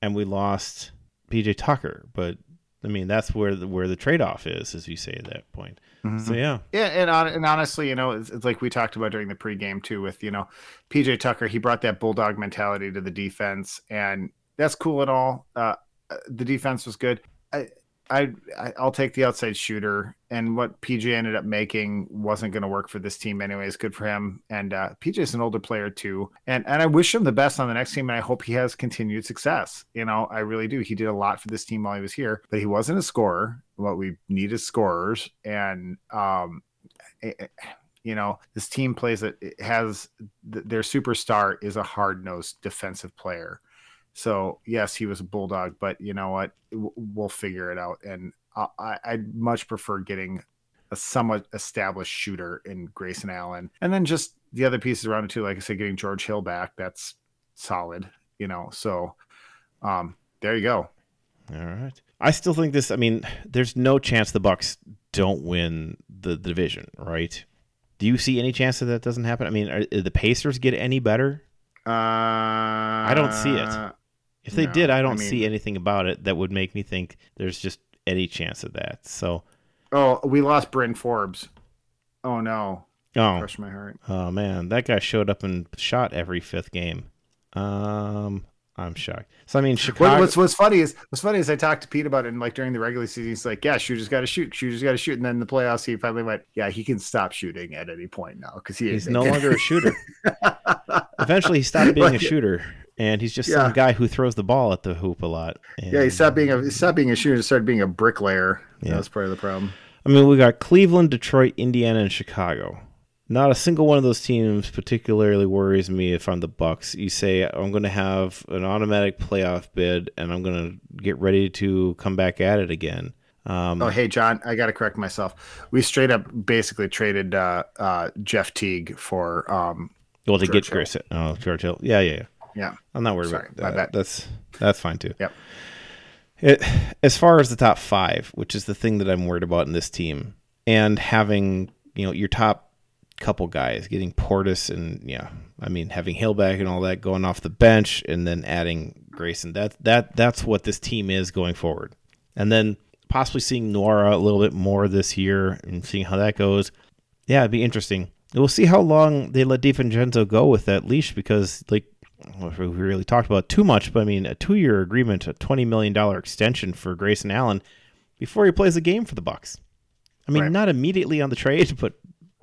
and we lost PJ Tucker. But I mean, that's where the, where the trade off is, as you say at that point. Mm-hmm. So yeah, yeah, and and honestly, you know, it's, it's, like we talked about during the pregame too, with you know, PJ Tucker. He brought that bulldog mentality to the defense, and that's cool and all. Uh, uh, the defense was good. I, I, I'll take the outside shooter, and what PJ ended up making wasn't going to work for this team anyways. Good for him, and uh, PJ's an older player too, and and I wish him the best on the next team, and I hope he has continued success. You know, I really do. He did a lot for this team while he was here, but he wasn't a scorer. What we need is scorers, and um, it, eh, eh, you know, this team plays it, it has their superstar is a hard nosed defensive player so yes, he was a bulldog, but you know what? We'll figure it out. And I, I'd much prefer getting a somewhat established shooter in Grayson Allen, and then just the other pieces around it too. Like I said, getting George Hill back, that's solid. You know, so um, there you go. All right. I still think this. I mean, there's no chance the Bucks don't win the, the division, right? Do you see any chance that that doesn't happen? I mean, are, the Pacers get any better? Uh, I don't see it. If they no, did, I don't I mean, see anything about it that would make me think there's just any chance of that. So, oh, we lost Bryn Forbes. Oh no! Oh, crush my heart. Oh man, that guy showed up and shot every fifth game. Um, I'm shocked. So I mean, Chicago. what's what's funny is what's funny is I talked to Pete about it, and like during the regular season, he's like, "Yeah, shooters got to shoot. Shooters got to shoot." And then the playoffs, he finally went, "Yeah, he can stop shooting at any point now because he he's no longer a shooter." *laughs* Eventually, he stopped being a shooter and he's just yeah. some guy who throws the ball at the hoop a lot. And, yeah, he stopped being a he stopped being a shooter and started being a bricklayer. Yeah. was part of the problem. I mean, we got Cleveland, Detroit, Indiana, and Chicago. Not a single one of those teams particularly worries me if I'm the Bucks. You say I'm going to have an automatic playoff bid, and I'm going to get ready to come back at it again. Um, oh, hey, John, I got to correct myself. We straight up basically traded uh, uh, Jeff Teague for. Um, well, to George get Chris. Oh, George Hill. Yeah, yeah, yeah. Yeah, I'm not worried Sorry, about that. That's that's fine too. Yep. It, as far as the top five, which is the thing that I'm worried about in this team, and having you know your top couple guys getting Portis and yeah, I mean having Hillback and all that going off the bench, and then adding Grayson. That that that's what this team is going forward, and then possibly seeing Nwora a little bit more this year and seeing how that goes. Yeah, it'd be interesting. We'll see how long they let DiVincenzo go with that leash because, like we really talked about too much, but I mean, a two-year agreement, a twenty million dollar extension for Grayson Allen before he plays a game for the Bucks. I mean, right. not immediately on the trade, but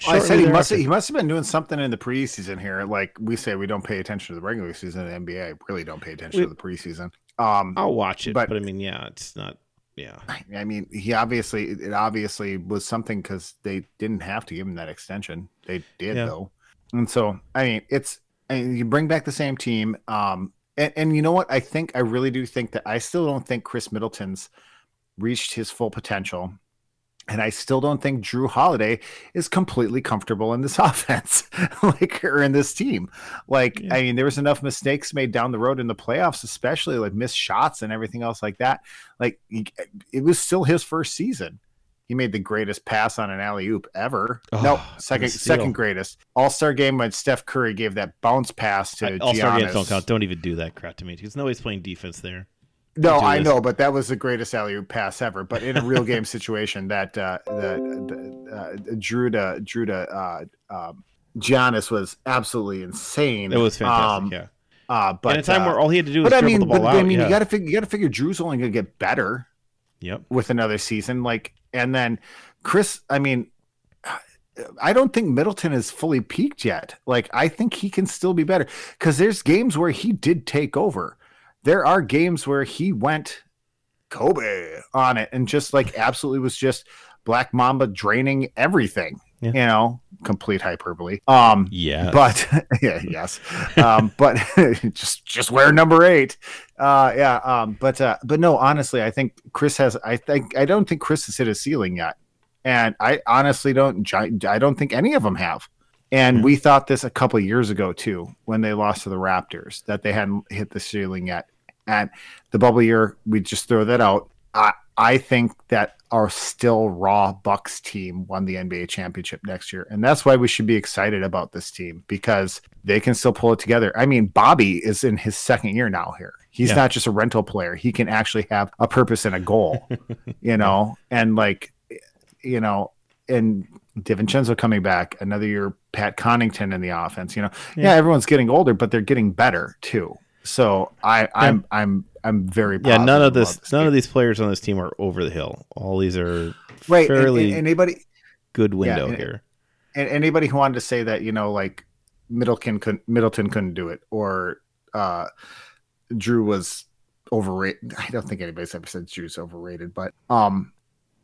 well, I said he must have, he must have been doing something in the preseason here. Like we say, we don't pay attention to the regular season in the NBA. Really, don't pay attention we, to the preseason. Um, I'll watch it, but, but I mean, yeah, it's not. Yeah, I mean, he obviously it obviously was something because they didn't have to give him that extension. They did yeah. though, and so I mean, it's and you bring back the same team. Um, and, and you know what? I think I really do think that I still don't think Khris Middleton's reached his full potential. And I still don't think Jrue Holiday is completely comfortable in this *laughs* offense, like or in this team. Like, yeah. I mean, there was enough mistakes made down the road in the playoffs, especially like missed shots and everything else like that. Like, it was still his first season. He made the greatest pass on an alley oop ever. Oh, no, second second greatest All Star game when Steph Curry gave that bounce pass to All Star games don't count. Don't even do that crap to me because nobody's playing defense there. No, I know, but that was the greatest alley oop pass ever. But in a real game *laughs* situation, that uh, the, uh, Jrue to Jrue to uh, um, Giannis was absolutely insane. It was fantastic. Um, yeah. Uh, but in a time uh, where all he had to do was dribble I mean, the ball but, out. I mean, yeah. you got to figure. You got to figure Jrue's only going to get better. Yep. With another season, like and then Khris, I mean, I don't think Middleton is fully peaked yet. Like, I think he can still be better because there's games where he did take over. There are games where he went Kobe on it and just like absolutely was just Black Mamba draining everything. Yeah. You know, complete hyperbole. Um, yeah, but *laughs* yeah, yes, um, *laughs* but *laughs* just just wear number eight. Uh, yeah, um, but uh, but no, honestly, I think Khris has. I think I don't think Khris has hit a ceiling yet, and I honestly don't. I don't think any of them have. And mm-hmm. we thought this a couple years ago too, when they lost to the Raptors, that they hadn't hit the ceiling yet. And the bubble year, we just throw that out. I, I think that our still raw Bucks team won the NBA championship next year. And that's why we should be excited about this team because they can still pull it together. I mean, Bobby is in his second year now here. He's yeah. not just a rental player. He can actually have a purpose and a goal, *laughs* you know, and like, you know, and DiVincenzo coming back, another year, Pat Connaughton in the offense, you know, yeah. yeah, everyone's getting older, but they're getting better too. So I, I'm I'm I'm very Yeah, none of this, this none game. of these players on this team are over the hill. All these are right. and- fairly and anybody good window and- here. and anybody who wanted to say that you know like Middleton couldn't Middleton couldn't do it or uh Jrue was overrated. I don't think anybody's ever said Jrue's overrated, but um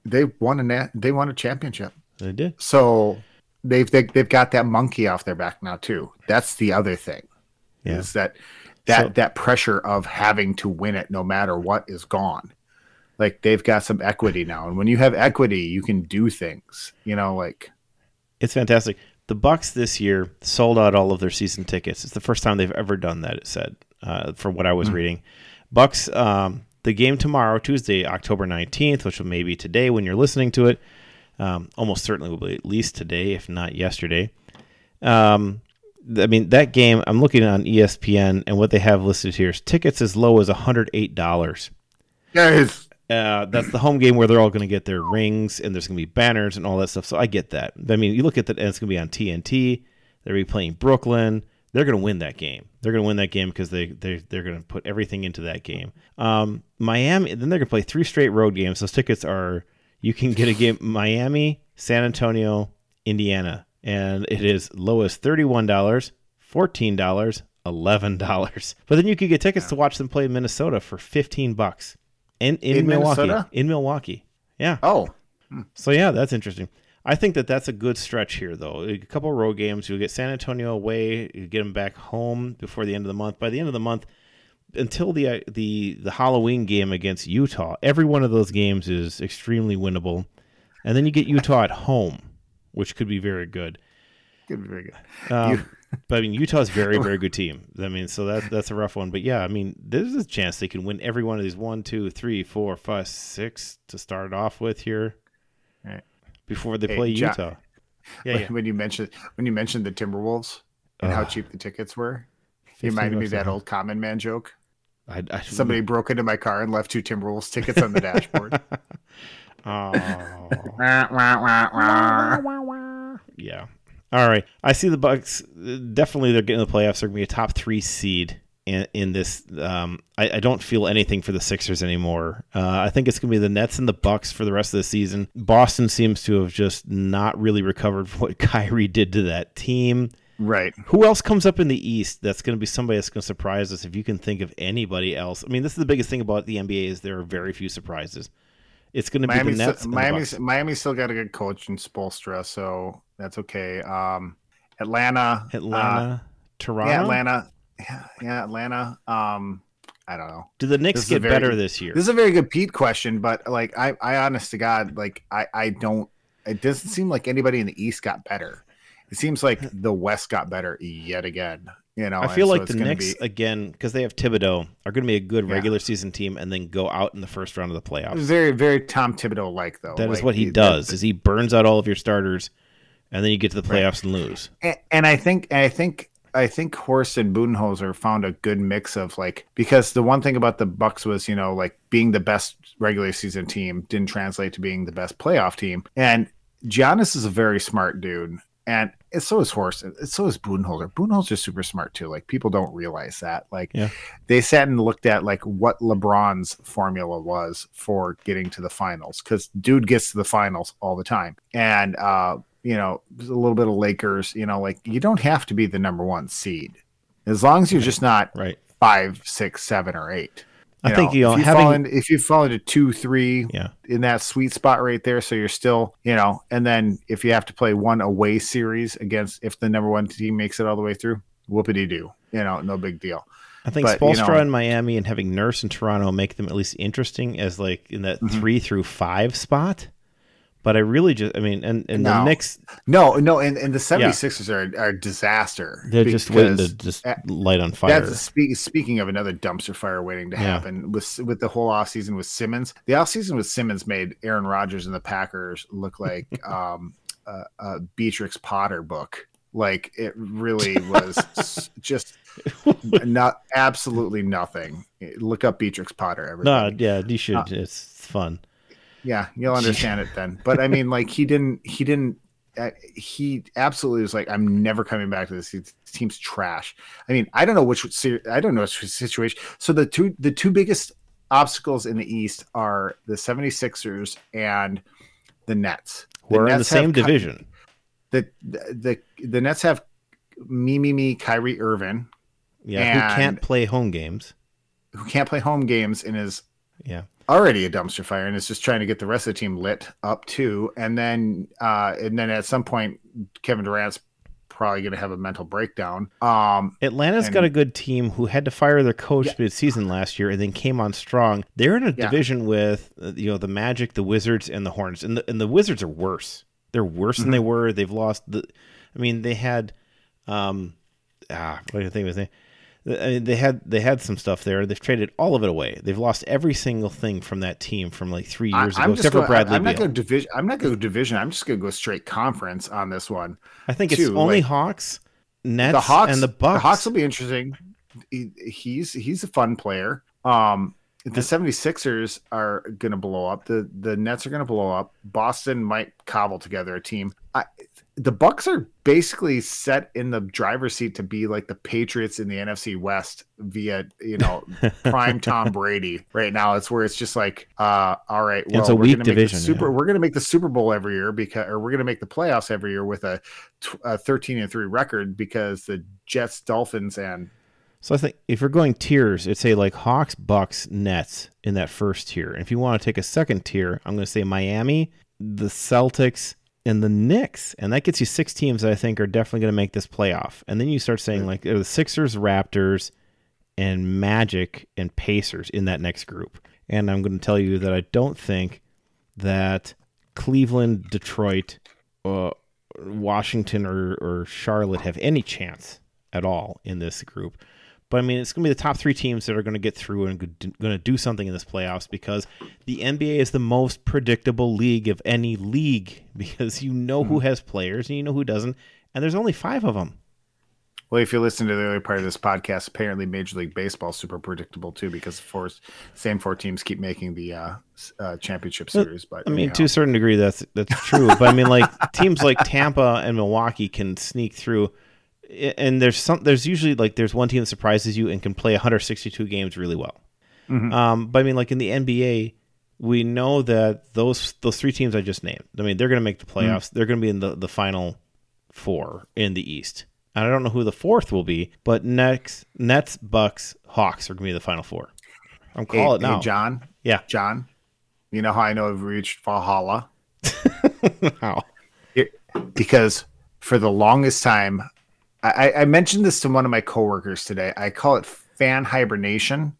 they won a nat- they won a championship. They did. So they've they, they've got that monkey off their back now too. That's the other thing. Yeah. Is that that So- that pressure of having to win it no matter what is gone. Like they've got some equity now, and when you have equity, you can do things. You know, like It's fantastic. The Bucks this year sold out all of their season tickets. It's the first time they've ever done that. It said, uh, from what I was reading, Bucks. Um, the game tomorrow, Tuesday, October nineteenth, which will maybe today when you're listening to it. Um, almost certainly will be at least today, if not yesterday. Um, I mean that game. I'm looking on ESPN, and what they have listed here is tickets as low as 108 dollars. guys, Uh, that's the home game where they're all going to get their rings and there's going to be banners and all that stuff. So I get that. I mean, you look at that, and it's going to be on TNT. They're going to be playing Brooklyn. They're going to win that game. They're going to win that game because they they they're going to put everything into that game. Um, Miami. Then they're going to play three straight road games. Those tickets are you can get a game Miami, San Antonio, Indiana, and it is low as thirty one dollars, fourteen dollars, eleven dollars. *laughs* But then you could get tickets to watch them play in Minnesota for fifteen bucks. In in, In Milwaukee. Minnesota? In Milwaukee. Yeah. oh, So yeah, that's interesting. I think that that's a good stretch here, though. A couple of road games. You'll get San Antonio away. You get them back home before the end of the month. By the end of the month, until the uh, the the Halloween game against Utah, every one of those games is extremely winnable. And then you get Utah at home, which could be very good. Could be very good. Um, *laughs* but I mean, Utah's very, very good *laughs* team. I mean, so that that's a rough one. But yeah, I mean, there's a chance they can win every one of these one, two, three, four, five, six to start it off with here Right. before they Hey, play Utah. *laughs* Yeah, when, yeah. when you mentioned when you mentioned the Timberwolves and how cheap the tickets were, you reminded me of that old common man joke. I, I, Somebody broke into my car and left two Timberwolves tickets on the dashboard. Oh, yeah. All right. I see the Bucks. Definitely, they're getting the playoffs. They're going to be a top three seed in, in this. Um, I, I don't feel anything for the Sixers anymore. Uh, I think it's going to be the Nets and the Bucks for the rest of the season. Boston seems to have just not really recovered from what *laughs* Kyrie did to that team. right. Who else comes up in the East that's going to be somebody that's going to surprise us? If you can think of anybody else, I mean, this is the biggest thing about the NBA is there are very few surprises. It's going to be Miami's, the Nets. and Miami's. Miami's still got a good coach in Spoelstra, so that's okay. Um, Atlanta, uh, Atlanta, Toronto. yeah, Atlanta, yeah, yeah, Atlanta. Um, I don't know. Do the Knicks get better good- this year? This is a very good Pete question, but like I, I honest to God, like I, I don't. It doesn't seem like anybody in the East got better. It seems like the West got better yet again. You know, I feel like it's the Knicks be again because they have Thibodeau are going to be a good Yeah. regular season team and then go out in the first round of the playoffs. very, very Tom Thibodeau like though. That is Like, what he that- does. Is he burns out all of your starters, and then you get to the Right. playoffs and lose. and, and I think and I think I think Horst and Budenholzer found a good mix of like because the one thing about the Bucks was you know like being the best regular season team didn't translate to being the best playoff team, and Giannis is a very smart dude, and so is Horst, and so is Budenholzer. Budenholzer's super smart too. Like people don't realize that. Like Yeah. they sat and looked at like what LeBron's formula was for getting to the finals because dude gets to the finals all the time, and uh you know, a little bit of Lakers, you know, like you don't have to be the number one seed as long as you're just not Right. five, six, seven, or eight. I think, you know, if you having- fall in, if you fall into two, three Yeah. in that sweet spot right there, so you're still, you know, and then if you have to play one away series against if the number one team makes it all the way through, whoopity doo, you know, no big deal. I think But, you Spoelstra know- in Miami and having Nurse in Toronto make them at least interesting as like in that Mhm. three through five spot. But I really just, I mean, and, and the No. Knicks, No, no, and, and the 76ers are, are a disaster. they're just waiting to just uh, light on fire. That's speak, speaking of another dumpster fire waiting to Yeah. happen with with the whole offseason with Simmons. The offseason with Simmons made Aaron Rodgers and the Packers look like *laughs* um, a, a Beatrix Potter book. Like it really was *laughs* just not absolutely nothing. Look up Beatrix Potter. no, yeah, you should. Uh, it's fun. Yeah, you'll *laughs* understand it then. But I mean, like he didn't he didn't uh, he absolutely was like, "I'm never coming back to this. This team's trash." I mean, I don't know which I don't know which situation. So the two the two biggest obstacles in the East are the 76ers and the Nets. The We're in the same division. The, the the the Nets have me me me Kyrie Irving Yeah, who can't play home games. who can't play home games and is Yeah. Already a dumpster fire and is just trying to get the rest of the team lit up too. And then uh and then at some point Kevin Durant's probably going to have a mental breakdown. Um Atlanta's And- got a good team who had to fire their coach Yeah. mid-season last year and then came on strong. They're in a Yeah. division with uh, you know the Magic, the Wizards, and the Hornets, and the and the Wizards are worse. They're worse than Mhm. they were. They've lost the. I mean, they had, um, ah, what do you think was name? I mean, they had they had some stuff there. They've traded all of it away. They've lost every single thing from that team from like three years I'm ago, except for Bradley I'm not going to division I'm not going to division. I'm just going to go straight conference on this one. I think it's only like- Hawks, Nets, the Hawks and the Bucks. The Hawks will be interesting. He, he's he's a fun player. Um, the 76ers are going to blow up. The the Nets are going to blow up. Boston might cobble together a team. I, the Bucks are basically set in the driver's seat to be like the Patriots in the NFC West via you know *laughs* prime Tom Brady. Right now, it's where it's just like, uh, all right, well, It's a we're weak gonna make the division, Super, yeah. we're going to make the Super Bowl every year because, or we're going to make the playoffs every year with a, a 13 and three record because the Jets, Dolphins, and So I think if you're going tiers, it's say like Hawks, Bucks, Nets in that first tier. And if you want to take a second tier, I'm going to say Miami, the Celtics, and the Knicks. And that gets you six teams that I think are definitely going to make this playoff. And then you start saying like the Sixers, Raptors, and Magic and Pacers in that next group. And I'm going to tell you that I don't think that Cleveland, Detroit, uh, Washington, or, or Charlotte have any chance at all in this group. But I mean, it's going to be the top three teams that are going to get through and going to do something in this playoffs because the NBA is the most predictable league of any league *laughs* because you know who has players and you know who doesn't, and there's only five of them. well, if you listen to the early part of this podcast, apparently Major League Baseball is super predictable too because the four same four teams keep making the uh, uh, championship series. But I mean, anyhow. to a certain degree, that's that's true. but I mean, like *laughs* teams like Tampa and Milwaukee can sneak through, and there's some. There's usually like there's one team that surprises you and can play 162 games really well. Mhm. Um, but I mean, like in the NBA, we know that those those three teams I just named. I mean, they're going to make the playoffs. They're going to be in the the final four in the East. And I don't know who the fourth will be, but next Nets, Bucks, Hawks are going to be the final four. I'm Hey, calling it hey, now. John. Yeah. John. You know how I know I've reached Valhalla *laughs* How? because for the longest time, I, I mentioned this to one of my coworkers today. I call it fan hibernation,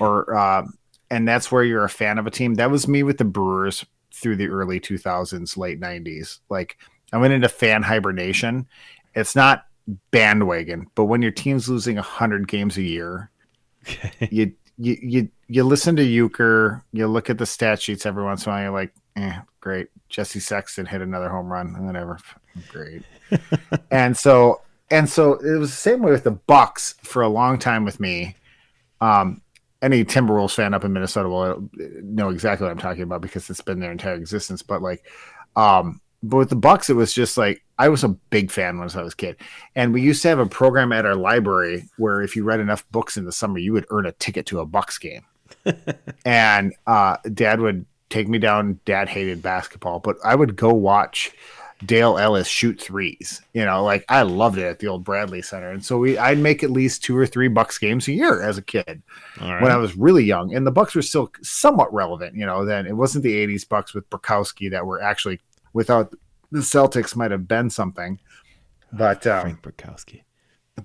or uh, and that's where you're a fan of a team. That was me with the Brewers through the early 2000s, late 90s. Like I went into fan hibernation. It's not bandwagon, but when your team's losing 100 games a year, you you you you listen to Uecker, you look at the stat sheets every once in a while, you're like, eh, great. Richie Sexson hit another home run, whatever. Great. *laughs* and so and so it was the same way with the Bucks for a long time with me. Um any Timberwolves fan up in Minnesota will know exactly what I'm talking about because it's been their entire existence. But like, um, but with the Bucks, it was just like I was a big fan when I was a kid, and we used to have a program at our library where if you read enough books in the summer, you would earn a ticket to a Bucks game. *laughs* and uh, Dad would take me down. Dad hated basketball, but I would go watch Dale Ellis shoot threes. You know, like I loved it at the old Bradley Center, and so we I'd make at least two or three Bucks games a year as a kid right. when I was really young, and the Bucks were still somewhat relevant. You know, then it wasn't the '80s Bucks with Brickowski that were actually without the Celtics might have been something, but um, Frank Brickowski.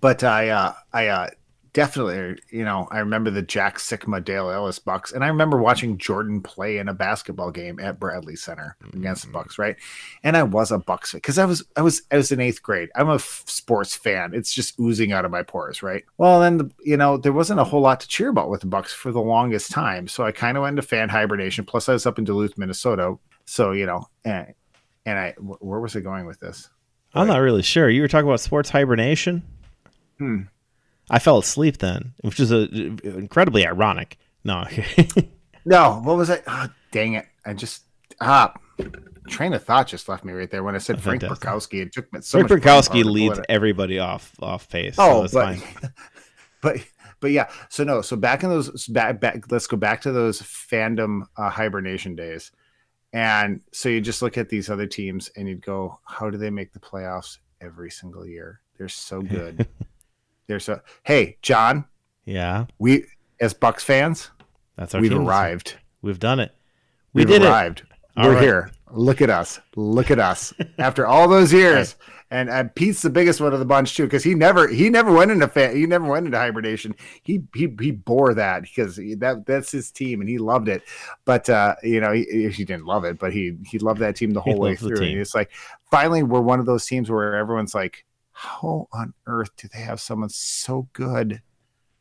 but I uh, I uh, definitely you know I remember the Jack Sikma Dale Ellis Bucks, and I remember watching Jordan play in a basketball game at Bradley Center against the Bucks, right? And I was a Bucks fan because I was I was I was in eighth grade. I'm a f- sports fan. It's just oozing out of my pores, right? Well, then the, you know there wasn't a whole lot to cheer about with the Bucks for the longest time, so I kind of went into fan hibernation. Plus, I was up in Duluth, Minnesota, so you know, and and I wh- where was I going with this? I'm not really sure. You were talking about sports hibernation. Hmm. I fell asleep then, which is a, incredibly ironic. No, *laughs* No, what was I? Oh, dang it! I just ah. train of thought just left me right there when I said Oh, Frank. Brickowski. It took me so Frank Brickowski power to pull leads everybody off off pace. Oh, so but, fine. *laughs* but but yeah. So no. So back in those back back. Let's go back to those fandom uh, hibernation days. And so you just look at these other teams and you'd go, how do they make the playoffs every single year? They're so *laughs* good. They're so. Hey, John, Yeah, we as Bucks fans, that's our we've team. arrived. We've done it. We We've did arrived. All We're right. here. Look at us. Look at us. *laughs* After all those years, and, and Pete's the biggest one of the bunch too, because he never he never went into fa- he never went into hibernation. He he he bore that because he- that that's his team and he loved it. But uh, you know he, he didn't love it, but he he loved that team the He whole way loves the through. And it's like finally we're one of those teams where everyone's like, how on earth do they have someone so good?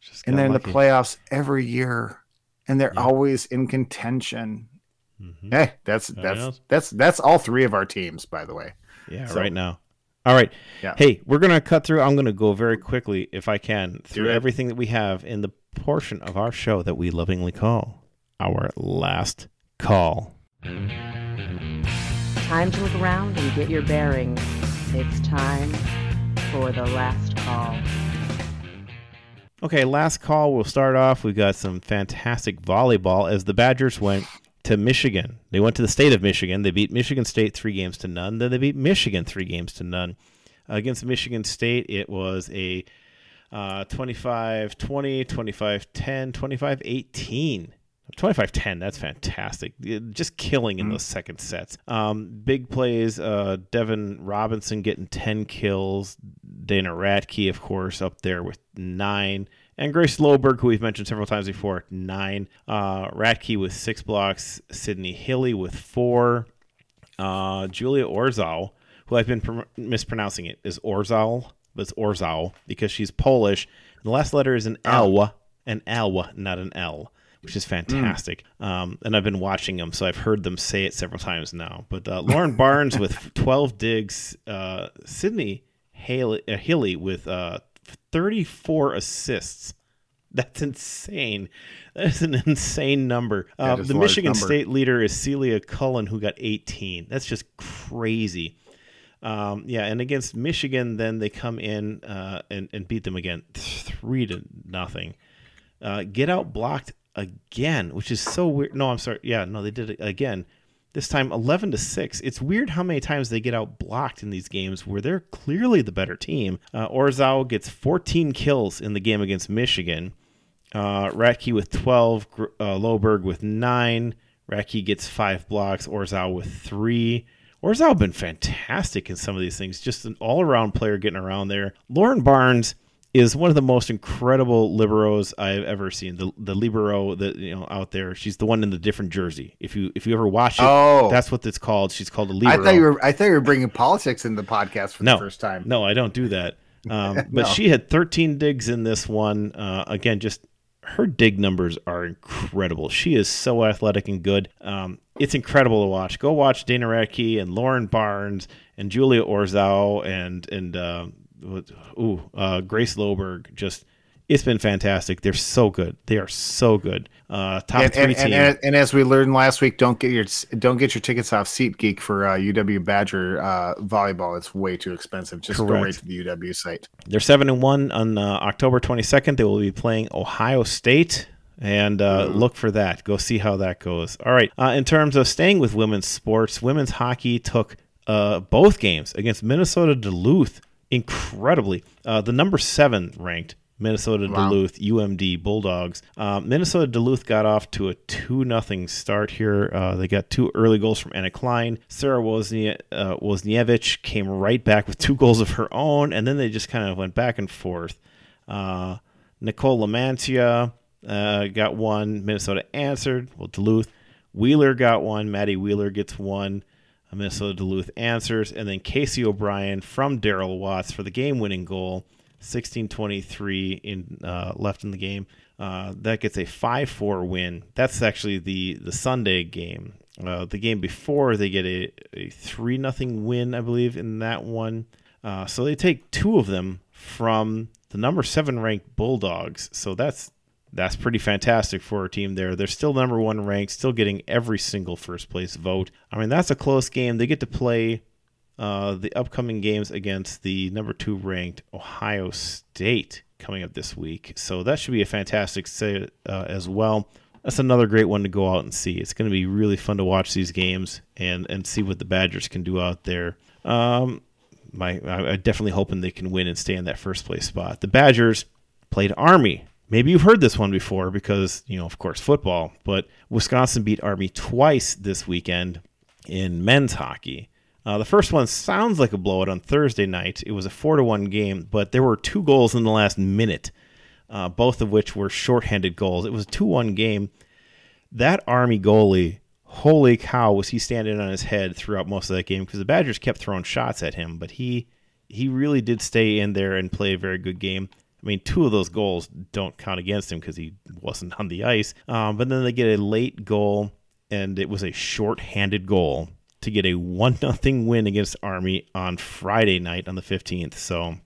Just and got they're in the playoffs every year, and they're Yeah. always in contention. Mhm. Hey, that's that's that's that's all three of our teams, by the way. Yeah, So- right now. All right. Yeah. Hey, we're gonna cut through. I'm gonna go very quickly, if I can, through everything that we have in the portion of our show that we lovingly call our last call. Time to look around and get your bearings. It's time for the last call. Okay, last call. We'll start off. We've got some fantastic volleyball as the Badgers went to Michigan. They went to the state of Michigan. They beat Michigan State three games to none. Then they beat Michigan three games to none. against Michigan State, it was a uh, 25 20, 25 10, 25 18. 25 10, that's fantastic. Just killing in those second sets. Um, big plays, uh, Devyn Robinson getting 10 kills. Dana Rettke, of course, up there with nine. And Grace Loberg, who we've mentioned several times before, nine. Uh, Rettke with six blocks. Sydney Hilley with four. Uh, Julia Orzol, who I've been pr- mispronouncing it, is Orzal, but it's Orzal because she's Polish. The last letter is an L, an L, not an L, which is fantastic. Um, and I've been watching them, so I've heard them say it several times now. But uh, Lauren Barnes with *laughs* 12 digs, uh, Sydney Haley, uh, Hilley with uh, 34 assists. That's insane. That is an insane number. Uh, the Michigan number. State leader is Celia Cullen, who got 18. That's just crazy. Um, yeah, and against Michigan, then they come in uh, and, and beat them again, three to nothing. Uh, get out blocked again, which is so weird. No, I'm sorry. Yeah, no, they did it again. This time, 11 to six. It's weird how many times they get out blocked in these games where they're clearly the better team. Uh, Orzol gets 14 kills in the game against Michigan. Uh, Rettke with 12, Gr- uh, Loberg with 9. Rettke gets 5 blocks, Orzol with 3. Orzol been fantastic in some of these things. Just an all around player getting around there. Lauren Barnes is one of the most incredible liberos I've ever seen. The the libero that you know out there. She's the one in the different jersey. If you if you ever watch it, Oh. that's what it's called. She's called a libero. I thought you were I thought you were bringing politics into the podcast for No. the first time. No, I don't do that. Um, *laughs* but No. she had 13 digs in this one. Uh, again, just her dig numbers are incredible. She is so athletic and good. Um, it's incredible to watch. Go watch Dana Rettke and Lauren Barnes and Julia Orzol and and uh, ooh uh, Grace Loberg. Just it's been fantastic. They're so good. They are so good. Uh, top And, three and, team. and, and, as we learned last week, don't get your don't get your tickets off SeatGeek for uh, UW Badger uh, volleyball. It's way too expensive. Just go right to the UW site. They're seven and one on uh, October 22nd. They will be playing Ohio State, and uh, look for that. Go see how that goes. All right. Uh, in terms of staying with women's sports, women's hockey took uh, both games against Minnesota Duluth incredibly. Uh, the number seven ranked. Minnesota Wow. Duluth UMD Bulldogs. Um, Minnesota Duluth got off to a two nothing start here. Uh, they got two early goals from Anna Klein. Sarah Woznie- uh, Wozniewicz came right back with two *laughs* goals of her own, and then they just kind of went back and forth. Uh, Nicole Lamantia uh, got one. Minnesota answered. Well, Duluth. Wheeler got one. Maddie Wheeler gets one. Minnesota Duluth answers. And then Casey O'Brien from Daryl Watts for the game winning goal. 16-23 in uh, left in the game. Uh, that gets a 5-4 win. That's actually the the Sunday game. Uh, the game before they get a, a 3 nothing win, I believe, in that one. Uh, so they take two of them from the number seven ranked Bulldogs. So that's that's pretty fantastic for a team there. They're still number one ranked, still getting every single first place vote. I mean, that's a close game. They get to play uh, the upcoming games against the number two ranked Ohio State coming up this week. So that should be a fantastic set uh, as well. That's another great one to go out and see. It's going to be really fun to watch these games and, and see what the Badgers can do out there. Um, my, I'm definitely hoping they can win and stay in that first place spot. The Badgers played Army maybe you've heard this one before because, you know, of course, football, but Wisconsin beat Army twice this weekend in men's hockey. Uh, the first one sounds like a blowout on Thursday night. It was a four to one game, but there were two goals in the last minute, uh, both of which were shorthanded goals. It was a two one game. That Army goalie, holy cow, was he standing on his head throughout most of that game because the Badgers kept throwing shots at him, but he he really did stay in there and play a very good game. I mean, two of those goals don't count against him because he wasn't on the ice. Um, but then they get a late goal, and it was a short-handed goal to get a one *laughs* nothing win against Army on Friday night on the fifteenth. So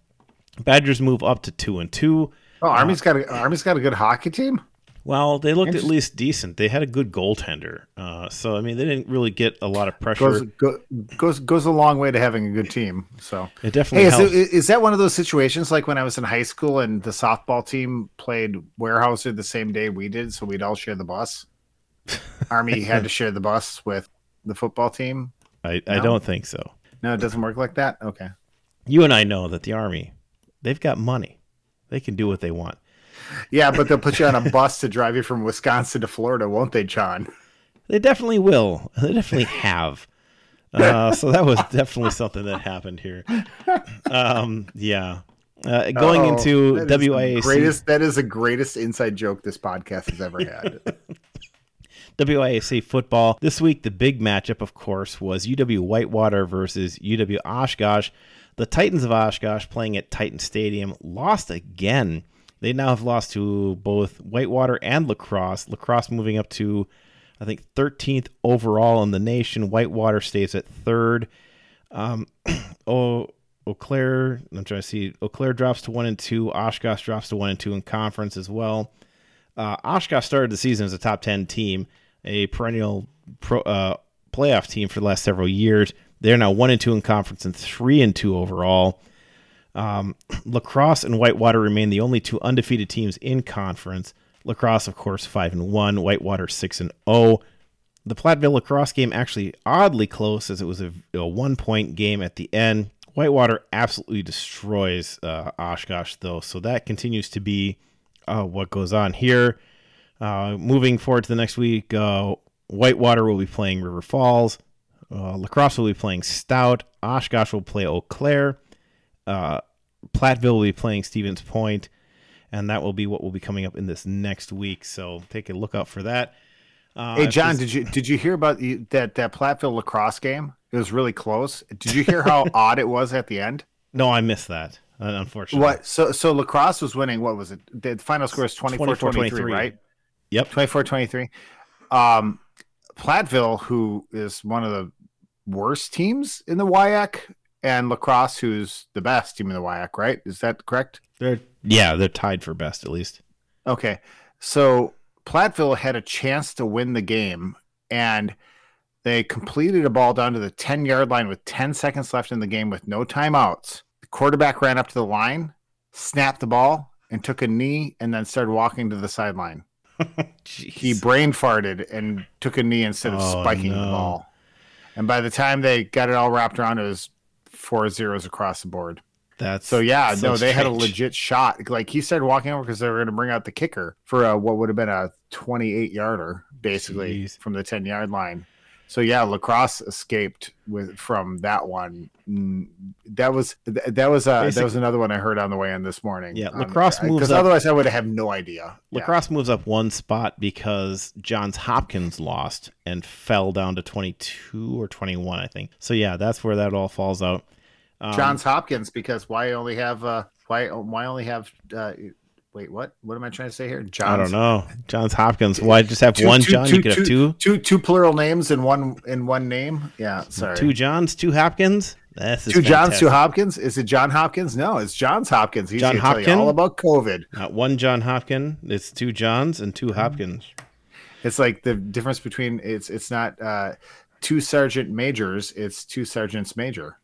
Badgers move up to two and two. Oh, Army's got a Army's got a good hockey team. Well, they looked at least decent. They had a good goaltender, uh, so I mean, they didn't really get a lot of pressure. Goes, go, goes goes a long way to having a good team. So it definitely. Hey, is, it, is, that one of those situations like when I was in high school and the softball team played Weyerhaeuser the same day we did, so we'd all share the bus? Army *laughs* had to share the bus with the football team. I, no? I don't think so. No, it doesn't work like that. Okay. You and I know that the Army, they've got money. They can do what they want. Yeah, but they'll put you on a *laughs* bus to drive you from Wisconsin to Florida, won't they, John? They definitely will. They definitely have. *laughs* Uh, so that was definitely something that happened here. Um, yeah. Uh, going oh, into WIAC. Greatest, that is the greatest inside joke this podcast has ever had. *laughs* WIAC football. This week, the big matchup, of course, was UW Whitewater versus UW Oshkosh. The Titans of Oshkosh playing at Titan Stadium lost again they now have lost to both Whitewater and La Crosse. Lacrosse moving up to, I think, 13th overall in the nation. Whitewater stays at third. Um, *clears throat* oh, Eau Claire, I'm trying to see. Eau Claire drops to one and two. Oshkosh drops to one and two in conference as well. Uh, Oshkosh started the season as a top 10 team, a perennial pro, uh, playoff team for the last several years. They're now one and two in conference and three and two overall. Um, *clears throat* La Crosse and Whitewater remain the only two undefeated teams in conference. La Crosse, of course, five and one. Whitewater six and zero. Oh. The Platteville La Crosse game actually oddly close, as it was a, a one point game at the end. Whitewater absolutely destroys uh, Oshkosh, though, so that continues to be uh, what goes on here. Uh, moving forward to the next week, uh, Whitewater will be playing River Falls. Uh, La will be playing Stout. Oshkosh will play Eau Claire uh, Platteville will be playing Stevens Point, and that will be what will be coming up in this next week. So take a look out for that. Uh, hey John, did you did you hear about the, that that Platteville La Crosse game? It was really close. Did you hear how *laughs* odd it was at the end? No, I missed that. Uh, unfortunately. What? So so La Crosse was winning. What was it? The final score is 24-23, right? Yep. 24-23. Um, Platteville, who is one of the worst teams in the WIAC, and La Crosse, who's the best team in the WIAC, right? Is that correct? They're yeah, they're tied for best at least. Okay, so Platteville had a chance to win the game, and they completed a ball down to the ten yard line with ten seconds left in the game with no timeouts. The quarterback ran up to the line, snapped the ball, and took a knee, and then started walking to the sideline. *laughs* he brain farted and took a knee instead of oh, spiking no. the ball. And by the time they got it all wrapped around, it was four zeros across the board. That's so yeah, so no, they had a legit shot. Like he started walking over because they were going to bring out the kicker for a, what would have been a 28 yarder, basically Jeez. from the 10 yard line. So yeah, La Crosse escaped with from that one. Mm, that was that was uh, that was another one I heard on the way in this morning. Yeah, La Crosse um, moves because otherwise I would have no idea. La Crosse yeah. moves up one spot because Johns Hopkins lost and fell down to 22 or 21, I think. So yeah, that's where that all falls out. Um, Johns Hopkins because why only have uh why why only have uh wait what what am I trying to say here? Johns, I don't know. Johns Hopkins. Why just have two, one two, John? Two, you could have two two two plural names in one in one name. Yeah, sorry. Two Johns, two Hopkins. This is two Johns, two. Hopkins. Is it John Hopkins? No, it's Johns Hopkins. He's John going to tell you Hopkin? all about COVID. Not one John Hopkins. It's two Johns and two Hopkins. It's like the difference between it's it's not uh, two sergeant majors. It's two sergeants major.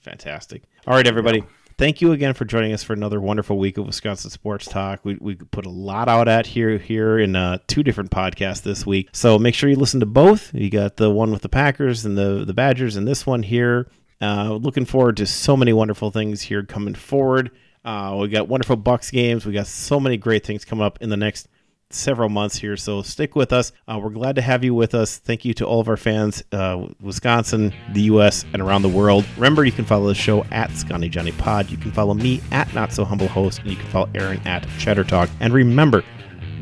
Fantastic. All right, everybody. Thank you again for joining us for another wonderful week of Wisconsin Sports Talk. We, we put a lot out at here here in uh, two different podcasts this week. So make sure you listen to both. You got the one with the Packers and the, the Badgers, and this one here. Uh, looking forward to so many wonderful things here coming forward. Uh, we got wonderful Bucks games. We got so many great things coming up in the next several months here. So stick with us. Uh, we're glad to have you with us. Thank you to all of our fans, uh, Wisconsin, the U.S., and around the world. Remember, you can follow the show at Scotty Johnny Pod. You can follow me at Not So Humble Host, and you can follow Aaron at Cheddar Talk. And remember,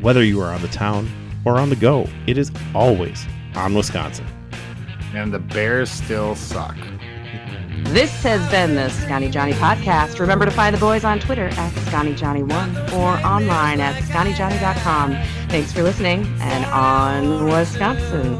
whether you are on the town or on the go, it is always on Wisconsin. And the Bears still suck. This has been the Scotty Johnny Podcast. Remember to find the boys on Twitter at ScottyJohnny1 or online at ScottyJohnny.com. Thanks for listening and on Wisconsin.